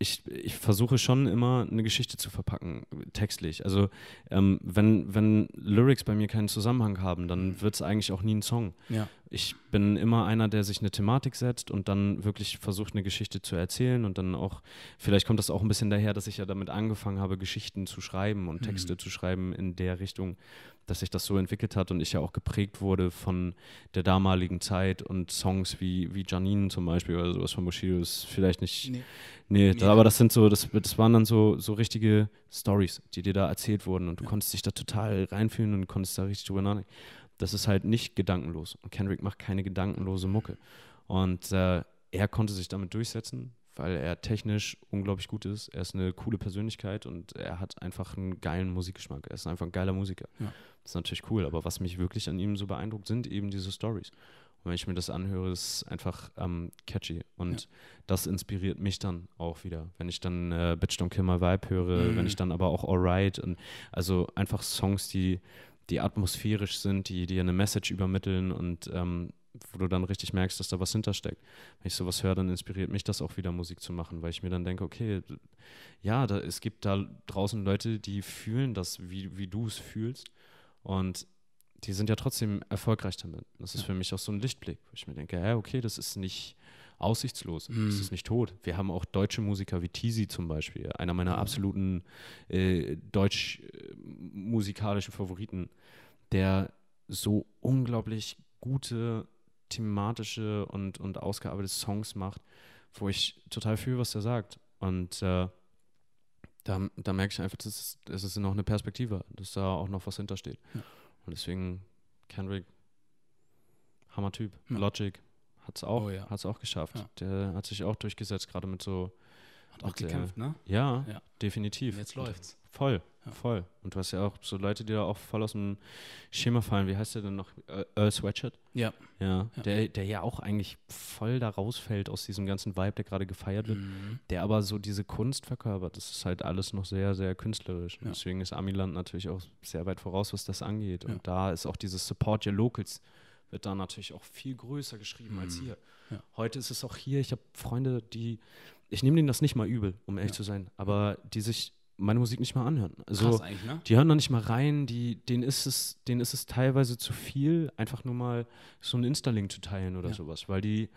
ich, ich versuche schon immer eine Geschichte zu verpacken, textlich. Also ähm, wenn, wenn Lyrics bei mir keinen Zusammenhang haben, dann wird es eigentlich auch nie ein Song. Ja. Ich bin immer einer, der sich eine Thematik setzt und dann wirklich versucht, eine Geschichte zu erzählen und dann auch, vielleicht kommt das auch ein bisschen daher, dass ich ja damit angefangen habe, Geschichten zu schreiben und Texte Mhm. zu schreiben in der Richtung, dass sich das so entwickelt hat und ich ja auch geprägt wurde von der damaligen Zeit und Songs wie, wie Janine zum Beispiel oder sowas von Bushido ist vielleicht nicht, Nee. nee, Nee. aber das sind so, das, das waren dann so, so richtige Stories, die dir da erzählt wurden und du Ja. konntest dich da total reinfühlen und konntest da richtig drüber nachdenken. Das ist halt nicht gedankenlos und Kendrick macht keine gedankenlose Mucke und äh, er konnte sich damit durchsetzen, weil er technisch unglaublich gut ist. Er ist eine coole Persönlichkeit und er hat einfach einen geilen Musikgeschmack. Er ist einfach ein geiler Musiker. Ja. Das ist natürlich cool, aber was mich wirklich an ihm so beeindruckt, sind eben diese Stories. Und wenn ich mir das anhöre, ist es einfach ähm, catchy. Und Ja. das inspiriert mich dann auch wieder. Wenn ich dann äh, Bitch Don't Kill My Vibe höre, Mhm. wenn ich dann aber auch Alright und also einfach Songs, die, die atmosphärisch sind, die dir eine Message übermitteln und ähm, wo du dann richtig merkst, dass da was hintersteckt. Wenn ich sowas höre, dann inspiriert mich das auch wieder Musik zu machen, weil ich mir dann denke, okay, ja, da, es gibt da draußen Leute, die fühlen das, wie, wie du es fühlst und die sind ja trotzdem erfolgreich damit. Das ist Ja. für mich auch so ein Lichtblick, wo ich mir denke, ja, okay, das ist nicht aussichtslos, Mhm. das ist nicht tot. Wir haben auch deutsche Musiker wie Teasy zum Beispiel, einer meiner Ja. absoluten äh, deutsch-musikalischen Favoriten, der so unglaublich gute thematische und, und ausgearbeitete Songs macht, wo ich total fühle, was er sagt. Und äh, da, da merke ich einfach, das ist, das ist noch eine Perspektive, dass da auch noch was hintersteht. Ja. Und deswegen, Kendrick, Hammer-Typ. Ja. Logic hat es auch, Oh ja. hat's auch geschafft. Ja. Der hat sich auch durchgesetzt, gerade mit so, Hat auch äh, gekämpft, ne? ja, Ja. definitiv. Jetzt läuft's. Voll, Ja. voll. Und du hast ja auch so Leute, die da auch voll aus dem Schema fallen. Wie heißt der denn noch? Äh, Earl Sweatshirt? Ja. Ja, Ja. Der, der ja auch eigentlich voll da rausfällt aus diesem ganzen Vibe, der gerade gefeiert wird. Mhm. Der aber so diese Kunst verkörpert. Das ist halt alles noch sehr, sehr künstlerisch. Und Ja. Deswegen ist Amiland natürlich auch sehr weit voraus, was das angeht. Und da ist auch dieses Support Your Locals wird da natürlich auch viel größer geschrieben als Mhm. hier. Ja. Heute ist es auch hier, ich habe Freunde, die, ich nehme denen das nicht mal übel, um ehrlich zu sein, aber die sich meine Musik nicht mal anhören. Also ne? die hören da nicht mal rein, die, denen, ist es, denen ist es teilweise zu viel, einfach nur mal so einen Insta-Link zu teilen oder Ja. sowas, weil die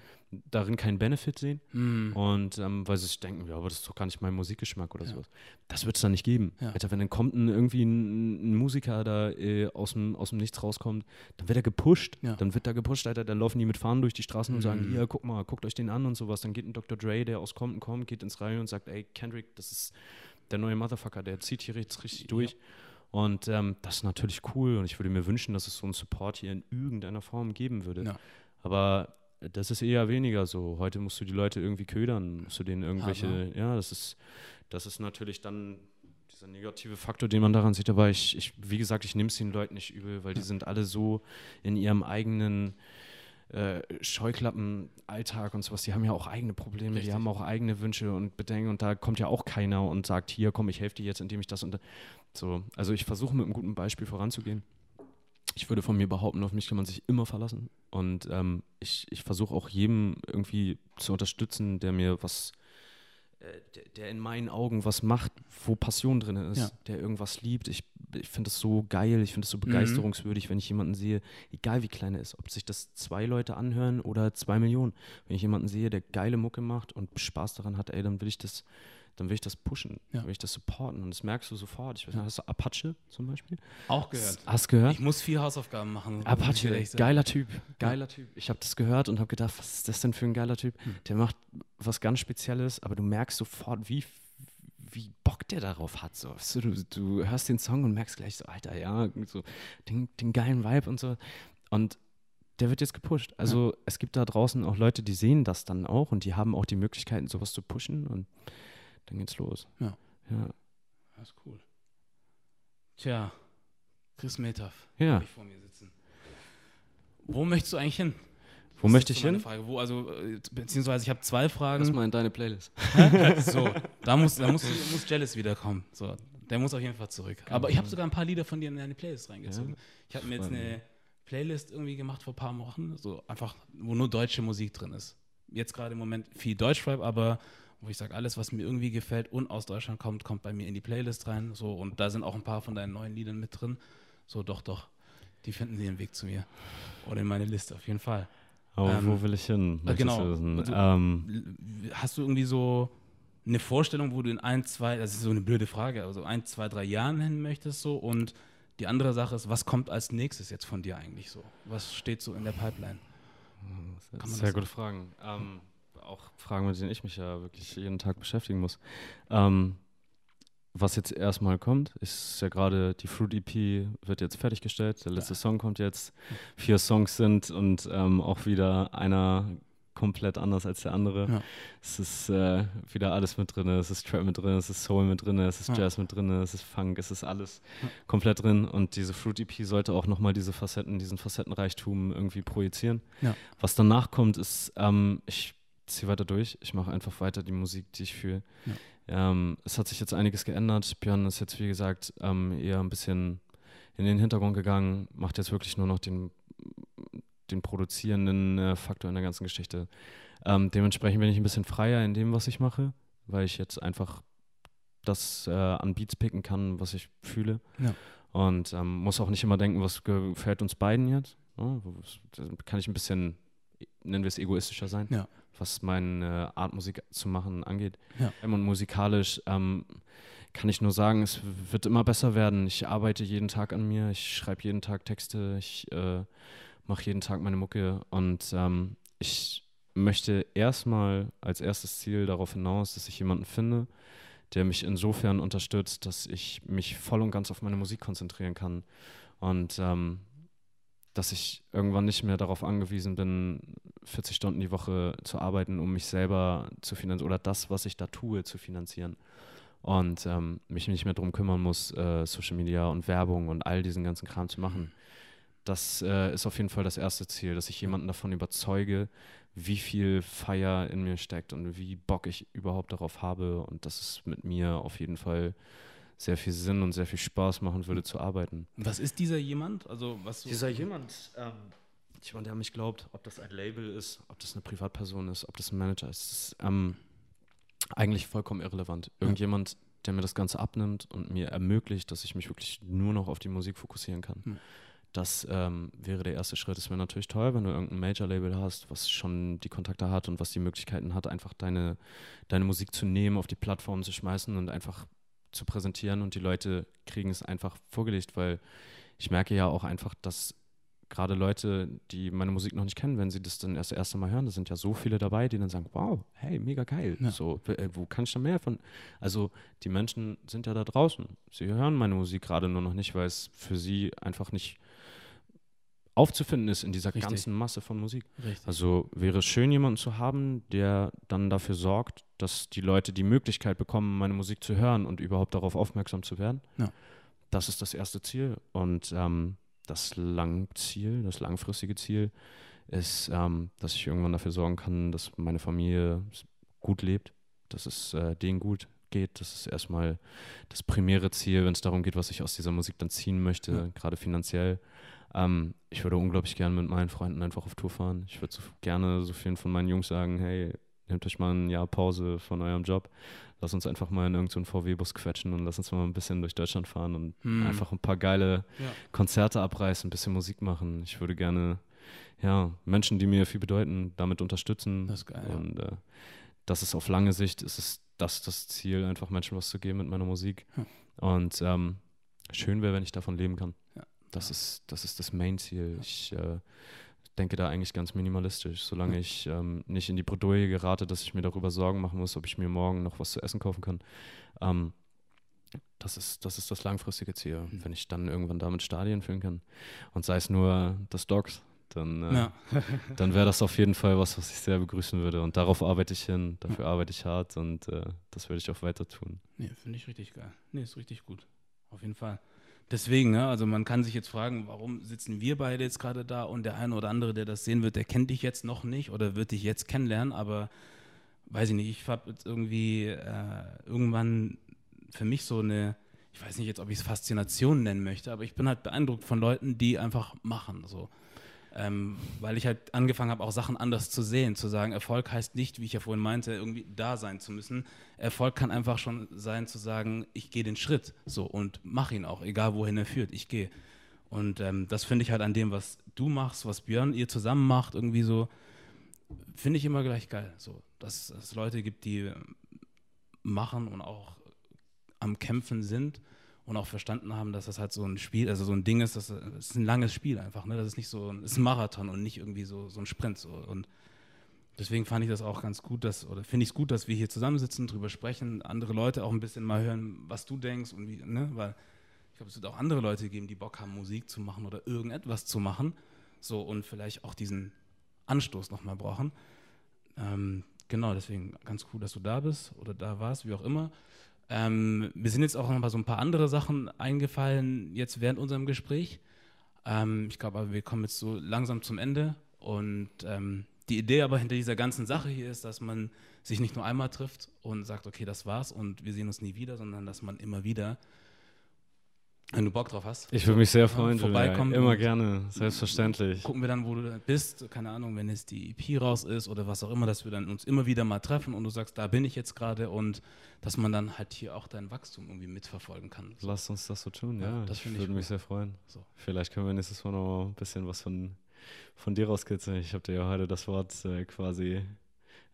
darin keinen Benefit sehen Mhm. und ähm, weil sie sich denken, ja, aber das ist doch gar nicht mein Musikgeschmack oder Ja. sowas. Das wird es dann nicht geben. Ja. Alter, wenn dann kommt ein, irgendwie ein, ein Musiker da äh, aus, dem, aus dem Nichts rauskommt, dann wird er gepusht. Ja. Dann wird da gepusht, Alter, dann laufen die mit Fahnen durch die Straßen und sagen, Mhm. hier, guck mal, guckt euch den an und sowas. Dann geht ein Dr. Dre, der aus Compton kommt, geht ins Radio und sagt, ey, Kendrick, das ist der neue Motherfucker, der zieht hier jetzt richtig Ja. durch. Und ähm, das ist natürlich cool und ich würde mir wünschen, dass es so einen Support hier in irgendeiner Form geben würde. Ja. Aber das ist eher weniger so. Heute musst du die Leute irgendwie ködern, musst du denen irgendwelche, Aber- ja, das ist, das ist natürlich dann dieser negative Faktor, den man daran sieht. Aber ich, ich wie gesagt, ich nehme es den Leuten nicht übel, weil die Ja. sind alle so in ihrem eigenen äh, Scheuklappen-Alltag und sowas, die haben ja auch eigene Probleme, Richtig. die haben auch eigene Wünsche und Bedenken und da kommt ja auch keiner und sagt, hier komm, ich helfe dir jetzt, indem ich das und das. So, also ich versuche mit einem guten Beispiel voranzugehen. Ich würde von mir behaupten, auf mich kann man sich immer verlassen. Und ähm, ich, ich versuche auch jedem irgendwie zu unterstützen, der mir was, der, der in meinen Augen was macht, wo Passion drin ist, Ja. der irgendwas liebt. Ich, ich finde es so geil, ich finde es so begeisterungswürdig, wenn ich jemanden sehe, egal wie klein er ist, ob sich das zwei Leute anhören oder zwei Millionen. Wenn ich jemanden sehe, der geile Mucke macht und Spaß daran hat, ey, dann will ich das, dann will ich das pushen, Ja. dann will ich das supporten. Und das merkst du sofort. Ich weiß nicht, hast du Apache zum Beispiel? Auch gehört. Hast gehört? Ich muss viel Hausaufgaben machen. Apache, geiler Typ, geiler Typ. Ich habe das gehört und habe gedacht, was ist das denn für ein geiler Typ? Hm. Der macht was ganz Spezielles, aber du merkst sofort, wie, wie Bock der darauf hat. So. So, du, du hörst den Song und merkst gleich so, Alter, ja, so den, den geilen Vibe und so. Und der wird jetzt gepusht. Also ja. es gibt da draußen auch Leute, die sehen das dann auch und die haben auch die Möglichkeiten, sowas zu pushen und dann geht's los. Ja. Ja. Das ist cool. Tja, Chris Metaf ja. ich vor mir sitzen. Wo möchtest du eigentlich hin? Wo das möchte ich hin? Frage. Wo, also, äh, beziehungsweise ich habe zwei Fragen. Lass mal in deine Playlist. so, da muss, da muss, muss Jealous wiederkommen. So, der muss auf jeden Fall zurück. Aber ich habe sogar ein paar Lieder von dir in deine Playlist reingezogen. Ja, ich habe mir jetzt eine Playlist irgendwie gemacht vor ein paar Wochen, so einfach, wo nur deutsche Musik drin ist. Jetzt gerade im Moment viel Deutschrap, aber wo ich sage, alles, was mir irgendwie gefällt und aus Deutschland kommt, kommt bei mir in die Playlist rein. So, und da sind auch ein paar von deinen neuen Liedern mit drin. So, doch, doch. Die finden den Weg zu mir. Oder in meine Liste, auf jeden Fall. Aber ähm, wo will ich hin? Äh, genau. Du, ähm, hast du irgendwie so eine Vorstellung, wo du in ein, zwei, das ist so eine blöde Frage, also ein, zwei, drei Jahren hin möchtest so und die andere Sache ist, was kommt als nächstes jetzt von dir eigentlich so? Was steht so in der Pipeline? Kann man Sehr gute Fragen. Ähm, auch Fragen, mit denen ich mich ja wirklich jeden Tag beschäftigen muss. Ähm, was jetzt erstmal kommt, ist ja gerade die Fruit EP wird jetzt fertiggestellt. Der letzte ja. Song kommt jetzt. Vier Songs sind und ähm, auch wieder einer komplett anders als der andere. Ja. Es ist äh, wieder alles mit drin. Es ist Trap mit drin, es ist Soul mit drin, es ist ja. Jazz mit drin, es ist Funk, es ist alles komplett drin. Und diese Fruit EP sollte auch nochmal diese Facetten, diesen Facettenreichtum irgendwie projizieren. Was danach kommt, ist, ähm, ich ziehe weiter durch. Ich mache einfach weiter die Musik, die ich fühle. Ähm, es hat sich jetzt einiges geändert. Björn ist jetzt, wie gesagt, ähm, eher ein bisschen in den Hintergrund gegangen, macht jetzt wirklich nur noch den, den produzierenden äh, Faktor in der ganzen Geschichte. Ähm, dementsprechend bin ich ein bisschen freier in dem, was ich mache, weil ich jetzt einfach das äh, an Beats picken kann, was ich fühle. Ja. Und ähm, muss auch nicht immer denken, was gefällt uns beiden jetzt. Ne? Kann ich ein bisschen, nennen wir es, egoistischer sein. Ja was meine Art Musik zu machen angeht. Ja. Und musikalisch ähm, kann ich nur sagen, es wird immer besser werden. Ich arbeite jeden Tag an mir, ich schreibe jeden Tag Texte, ich äh, mache jeden Tag meine Mucke und ähm, ich möchte erstmal als erstes Ziel darauf hinaus, dass ich jemanden finde, der mich insofern unterstützt, dass ich mich voll und ganz auf meine Musik konzentrieren kann. Und ähm, dass ich irgendwann nicht mehr darauf angewiesen bin, 40 Stunden die Woche zu arbeiten, um mich selber zu finanzieren oder das, was ich da tue, zu finanzieren. Und ähm, mich nicht mehr darum kümmern muss, äh, Social Media und Werbung und all diesen ganzen Kram zu machen. Das äh, ist auf jeden Fall das erste Ziel, dass ich jemanden davon überzeuge, wie viel Feier in mir steckt und wie Bock ich überhaupt darauf habe und dass es mit mir auf jeden Fall sehr viel Sinn und sehr viel Spaß machen würde zu arbeiten. Was ist dieser jemand? Also was dieser jemand, ähm, jemand, der an mich glaubt, ob das ein Label ist, ob das eine Privatperson ist, ob das ein Manager ist, ist ähm, eigentlich vollkommen irrelevant. Irgendjemand, der mir das Ganze abnimmt und mir ermöglicht, dass ich mich wirklich nur noch auf die Musik fokussieren kann. Hm. Das ähm, wäre der erste Schritt. Es wäre natürlich toll, wenn du irgendein Major-Label hast, was schon die Kontakte hat und was die Möglichkeiten hat, einfach deine, deine Musik zu nehmen, auf die Plattform zu schmeißen und einfach zu präsentieren und die Leute kriegen es einfach vorgelegt, weil ich merke ja auch einfach, dass gerade Leute, die meine Musik noch nicht kennen, wenn sie das dann erst das erste Mal hören, da sind ja so viele dabei, die dann sagen, wow, hey, mega geil. Ja. So, äh, wo kann ich da mehr von? Also die Menschen sind ja da draußen. Sie hören meine Musik gerade nur noch nicht, weil es für sie einfach nicht aufzufinden ist in dieser Richtig. ganzen Masse von Musik. Richtig. Also wäre es schön, jemanden zu haben, der dann dafür sorgt, dass die Leute die Möglichkeit bekommen, meine Musik zu hören und überhaupt darauf aufmerksam zu werden. Ja. Das ist das erste Ziel. Und ähm, das Langziel, das langfristige Ziel ist, ähm, dass ich irgendwann dafür sorgen kann, dass meine Familie gut lebt, dass es äh, denen gut geht. Das ist erstmal das primäre Ziel, wenn es darum geht, was ich aus dieser Musik dann ziehen möchte, ja. gerade finanziell. Ähm, ich würde unglaublich gerne mit meinen Freunden einfach auf Tour fahren. Ich würde so gerne so vielen von meinen Jungs sagen, hey, nehmt euch mal ein Jahr Pause von eurem Job. Lass uns einfach mal in irgendeinen so VW-Bus quetschen und lass uns mal ein bisschen durch Deutschland fahren und hm. einfach ein paar geile ja. Konzerte abreißen, ein bisschen Musik machen. Ich würde gerne, ja, Menschen, die mir viel bedeuten, damit unterstützen. Das ist geil. Und äh, das ist auf lange Sicht, ist es das das Ziel, einfach Menschen was zu geben mit meiner Musik. Hm. Und ähm, schön wäre, wenn ich davon leben kann. Ja. Das, ist, das ist das Main-Ziel. Ich äh, denke da eigentlich ganz minimalistisch. Solange ich ähm, nicht in die Bredouille gerate, dass ich mir darüber Sorgen machen muss, ob ich mir morgen noch was zu essen kaufen kann. Ähm, das ist, das ist das langfristige Ziel, mhm. wenn ich dann irgendwann damit Stadien füllen kann. Und sei es nur das Dogs, dann, äh, ja. <laughs> <laughs> dann wäre das auf jeden Fall was, was ich sehr begrüßen würde. Und darauf arbeite ich hin, dafür ja. arbeite ich hart und äh, das werde ich auch weiter tun. Nee, finde ich richtig geil. Nee, ist richtig gut. Auf jeden Fall. Deswegen, ne, also man kann sich jetzt fragen, warum sitzen wir beide jetzt gerade da und der eine oder andere, der das sehen wird, der kennt dich jetzt noch nicht oder wird dich jetzt kennenlernen, aber weiß ich nicht, ich habe jetzt irgendwie äh, irgendwann für mich so eine, ich weiß nicht jetzt, ob ich es Faszination nennen möchte, aber ich bin halt beeindruckt von Leuten, die einfach machen. So. Ähm, weil ich halt angefangen habe, auch Sachen anders zu sehen, zu sagen, Erfolg heißt nicht, wie ich ja vorhin meinte, irgendwie da sein zu müssen. Erfolg kann einfach schon sein, zu sagen, ich gehe den Schritt so und mache ihn auch, egal wohin er führt, ich gehe. Und ähm, das finde ich halt an dem, was du machst, was Björn ihr zusammen macht, irgendwie so, finde ich immer gleich geil. So, dass es Leute gibt, die machen und auch am Kämpfen sind und auch verstanden haben, dass das halt so ein Spiel, also so ein Ding ist, das, das ist ein langes Spiel einfach, ne? Das ist nicht so, ist ein Marathon und nicht irgendwie so, so ein Sprint. So. Und deswegen fand ich das auch ganz gut, dass, oder finde ich es gut, dass wir hier zusammensitzen, drüber sprechen, andere Leute auch ein bisschen mal hören, was du denkst und wie, ne? Weil ich glaube, es wird auch andere Leute geben, die Bock haben, Musik zu machen oder irgendetwas zu machen. So und vielleicht auch diesen Anstoß nochmal brauchen. Ähm, genau, deswegen ganz cool, dass du da bist oder da warst, wie auch immer. Ähm, mir sind jetzt auch noch mal so ein paar andere Sachen eingefallen, jetzt während unserem Gespräch. Ähm, ich glaube wir kommen jetzt so langsam zum Ende. Und ähm, die Idee aber hinter dieser ganzen Sache hier ist, dass man sich nicht nur einmal trifft und sagt, okay, das war's und wir sehen uns nie wieder, sondern dass man immer wieder wenn du Bock drauf hast. Ich würde mich sehr freuen, ja, vorbeikommen. Immer gerne, selbstverständlich. Gucken wir dann, wo du bist, keine Ahnung, wenn jetzt die EP raus ist oder was auch immer, dass wir dann uns immer wieder mal treffen und du sagst, da bin ich jetzt gerade und dass man dann halt hier auch dein Wachstum irgendwie mitverfolgen kann. So. Lass uns das so tun, ja. ja das ich würde mich sehr freuen. So. Vielleicht können wir nächstes Mal noch ein bisschen was von, von dir rauskitzeln. Ich habe dir ja heute das Wort äh, quasi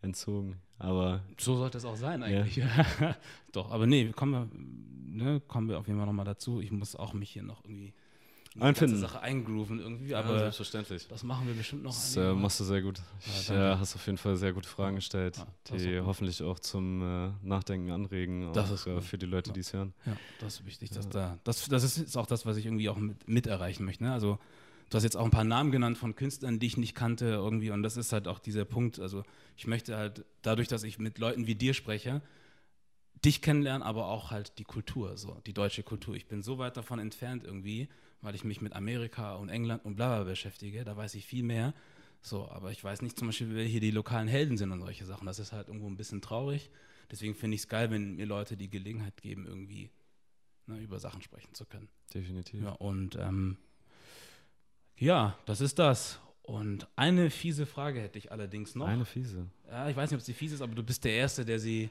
entzogen. Aber so sollte es auch sein eigentlich. Ja. <laughs> Doch, aber nee, kommen wir, ne, kommen wir auf jeden Fall nochmal dazu. Ich muss auch mich hier noch irgendwie in die ganze Sache eingrooven irgendwie, aber ja, selbstverständlich. Das machen wir bestimmt noch. Das äh, machst du sehr gut. Ich ja, äh, hast auf jeden Fall sehr gute Fragen gestellt, die hoffentlich auch zum äh, Nachdenken anregen, das ist äh, für die Leute, die es hören. Ja, das ist wichtig, dass da, das, das ist auch das, was ich irgendwie auch mit, mit erreichen möchte. Ne? Also Du hast jetzt auch ein paar Namen genannt von Künstlern, die ich nicht kannte irgendwie und das ist halt auch dieser Punkt. Also ich möchte halt dadurch, dass ich mit Leuten wie dir spreche, dich kennenlernen, aber auch halt die Kultur, so die deutsche Kultur. Ich bin so weit davon entfernt irgendwie, weil ich mich mit Amerika und England und bla bla beschäftige. Da weiß ich viel mehr. So, aber ich weiß nicht zum Beispiel, wer hier die lokalen Helden sind und solche Sachen. Das ist halt irgendwo ein bisschen traurig. Deswegen finde ich es geil, wenn mir Leute die Gelegenheit geben, irgendwie ne, über Sachen sprechen zu können. Definitiv. Ja, und ähm, ja, das ist das. Und eine fiese Frage hätte ich allerdings noch. Eine fiese. Ja, ich weiß nicht, ob sie fiese ist, aber du bist der Erste, der sie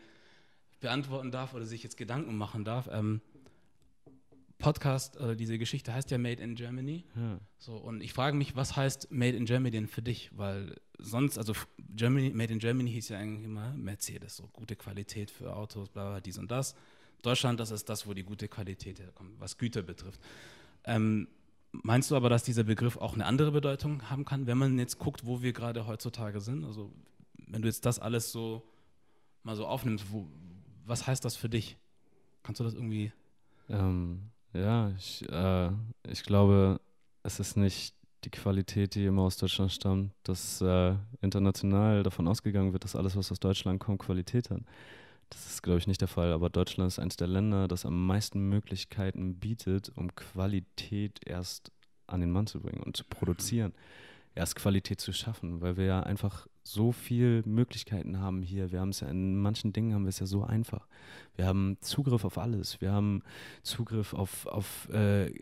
beantworten darf oder sich jetzt Gedanken machen darf. Ähm, Podcast, äh, diese Geschichte heißt ja Made in Germany. Ja. So, und ich frage mich, was heißt Made in Germany denn für dich? Weil sonst, also Germany, Made in Germany hieß ja eigentlich immer Mercedes, so gute Qualität für Autos, bla, bla, dies und das. Deutschland, das ist das, wo die gute Qualität herkommt, was Güter betrifft. Ähm, Meinst du aber, dass dieser Begriff auch eine andere Bedeutung haben kann, wenn man jetzt guckt, wo wir gerade heutzutage sind? Also wenn du jetzt das alles so mal so aufnimmst, wo, was heißt das für dich? Kannst du das irgendwie? Ähm, ja, ich, äh, ich glaube, es ist nicht die Qualität, die immer aus Deutschland stammt, dass äh, international davon ausgegangen wird, dass alles, was aus Deutschland kommt, Qualität hat. Das ist, glaube ich, nicht der Fall, aber Deutschland ist eines der Länder, das am meisten Möglichkeiten bietet, um Qualität erst an den Mann zu bringen und zu produzieren, erst Qualität zu schaffen, weil wir ja einfach so viele Möglichkeiten haben hier. Wir haben es ja in manchen Dingen haben wir es ja so einfach. Wir haben Zugriff auf alles. Wir haben Zugriff auf, auf äh,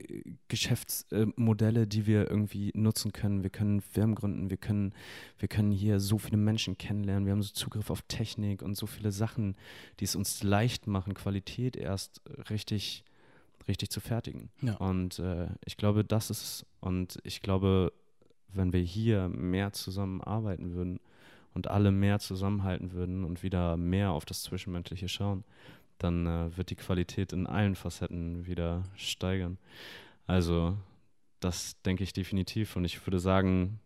Geschäftsmodelle, die wir irgendwie nutzen können. Wir können Firmen gründen. Wir können, wir können hier so viele Menschen kennenlernen. Wir haben so Zugriff auf Technik und so viele Sachen, die es uns leicht machen, Qualität erst richtig, richtig zu fertigen. Ja. Und äh, ich glaube, das ist es. Und ich glaube, wenn wir hier mehr zusammenarbeiten würden, und alle mehr zusammenhalten würden und wieder mehr auf das Zwischenmenschliche schauen, dann äh, wird die Qualität in allen Facetten wieder steigern. Also das denke ich definitiv und ich würde sagen,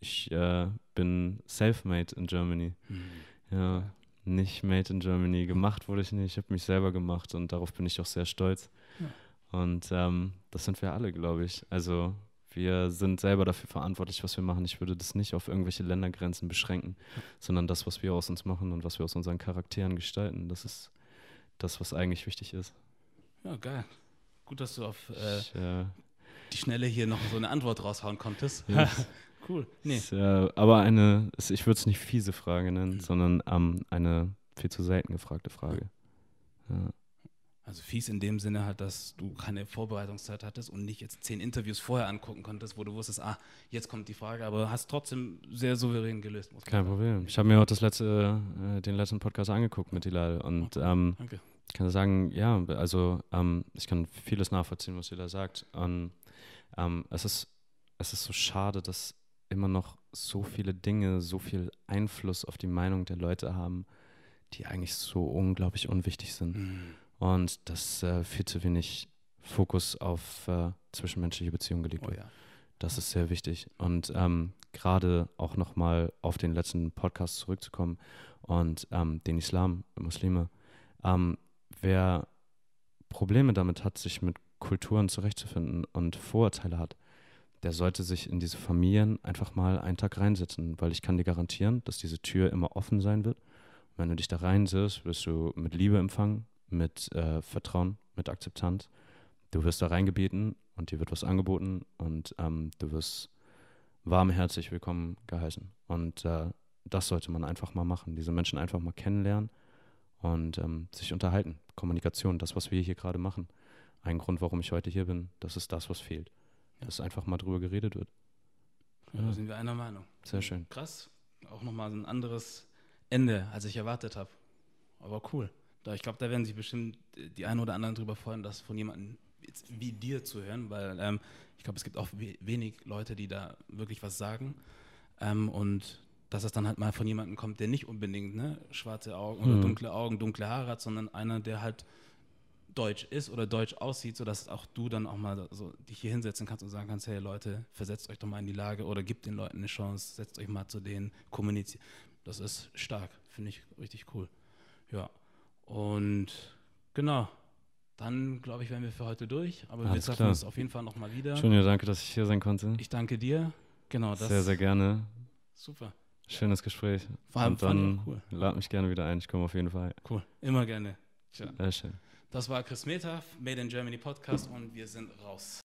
ich äh, bin self-made in Germany. Mhm. Ja, nicht made in Germany. Gemacht wurde ich nicht. Ich habe mich selber gemacht und darauf bin ich auch sehr stolz. Ja. Und ähm, das sind wir alle, glaube ich. Also wir sind selber dafür verantwortlich, was wir machen. Ich würde das nicht auf irgendwelche Ländergrenzen beschränken, sondern das, was wir aus uns machen und was wir aus unseren Charakteren gestalten, das ist das, was eigentlich wichtig ist. Ja, geil. Gut, dass du auf äh, Ich, äh, die Schnelle hier noch so eine Antwort raushauen konntest. Ja. <laughs> cool. Nee. ist, äh, aber eine, es- ich würde es nicht fiese Frage nennen, Mhm. sondern ähm, eine viel zu selten gefragte Frage. Ja. Also fies in dem Sinne halt, dass du keine Vorbereitungszeit hattest und nicht jetzt zehn Interviews vorher angucken konntest, wo du wusstest, ah, jetzt kommt die Frage, aber hast trotzdem sehr souverän gelöst. Kein. Problem. Ich habe mir auch das letzte, äh, den letzten Podcast angeguckt mit Hilal und ähm, Danke. ich kann sagen, ja, also ähm, ich kann vieles nachvollziehen, was Hilal sagt. Und ähm, es, ist, es ist so schade, dass immer noch so viele Dinge so viel Einfluss auf die Meinung der Leute haben, die eigentlich so unglaublich unwichtig sind. Mhm. Und dass äh, viel zu wenig Fokus auf äh, zwischenmenschliche Beziehungen gelegt Oh wird. ja. Das ist sehr wichtig. Und ähm, gerade auch nochmal auf den letzten Podcast zurückzukommen und ähm, den Islam, Muslime. Ähm, wer Probleme damit hat, sich mit Kulturen zurechtzufinden und Vorurteile hat, der sollte sich in diese Familien einfach mal einen Tag reinsetzen, weil ich kann dir garantieren, dass diese Tür immer offen sein wird. Und wenn du dich da reinsetzt, wirst du mit Liebe empfangen, mit äh, Vertrauen, mit Akzeptanz. Du wirst da reingebeten und dir wird was angeboten und ähm, du wirst warmherzig willkommen geheißen. Und äh, das sollte man einfach mal machen, diese Menschen einfach mal kennenlernen und ähm, sich unterhalten. Kommunikation, das, was wir hier gerade machen. Ein Grund, warum ich heute hier bin, das ist das, was fehlt. Dass einfach mal drüber geredet wird. Ja, da sind wir einer Meinung. Sehr schön. Krass. Auch nochmal ein anderes Ende, als ich erwartet habe. Aber cool. Da, ich glaube, da werden sich bestimmt die einen oder anderen drüber freuen, das von jemandem wie dir zu hören, weil ähm, ich glaube, es gibt auch we wenig Leute, die da wirklich was sagen. Ähm, und dass es dann halt mal von jemandem kommt, der nicht unbedingt ne, schwarze Augen oder Mhm. dunkle Augen, dunkle Haare hat, sondern einer, der halt deutsch ist oder deutsch aussieht, sodass auch du dann auch mal so dich hier hinsetzen kannst und sagen kannst, hey Leute, versetzt euch doch mal in die Lage oder gebt den Leuten eine Chance, setzt euch mal zu denen, kommuniziert. Das ist stark, finde ich richtig cool. Ja. Und genau, dann glaube ich, wären wir für heute durch, aber wir Alles treffen klar. uns auf jeden Fall nochmal wieder. Schön, danke, dass ich hier sein konnte. Ich danke dir. Genau, das Sehr, sehr gerne. super. Schönes Gespräch. War, Und fand ich dann cool. lad mich gerne wieder ein. Ich komme auf jeden Fall. Cool. Immer gerne. Tja. Sehr schön. Das war Chris Metaf, Made in Germany Podcast und wir sind raus.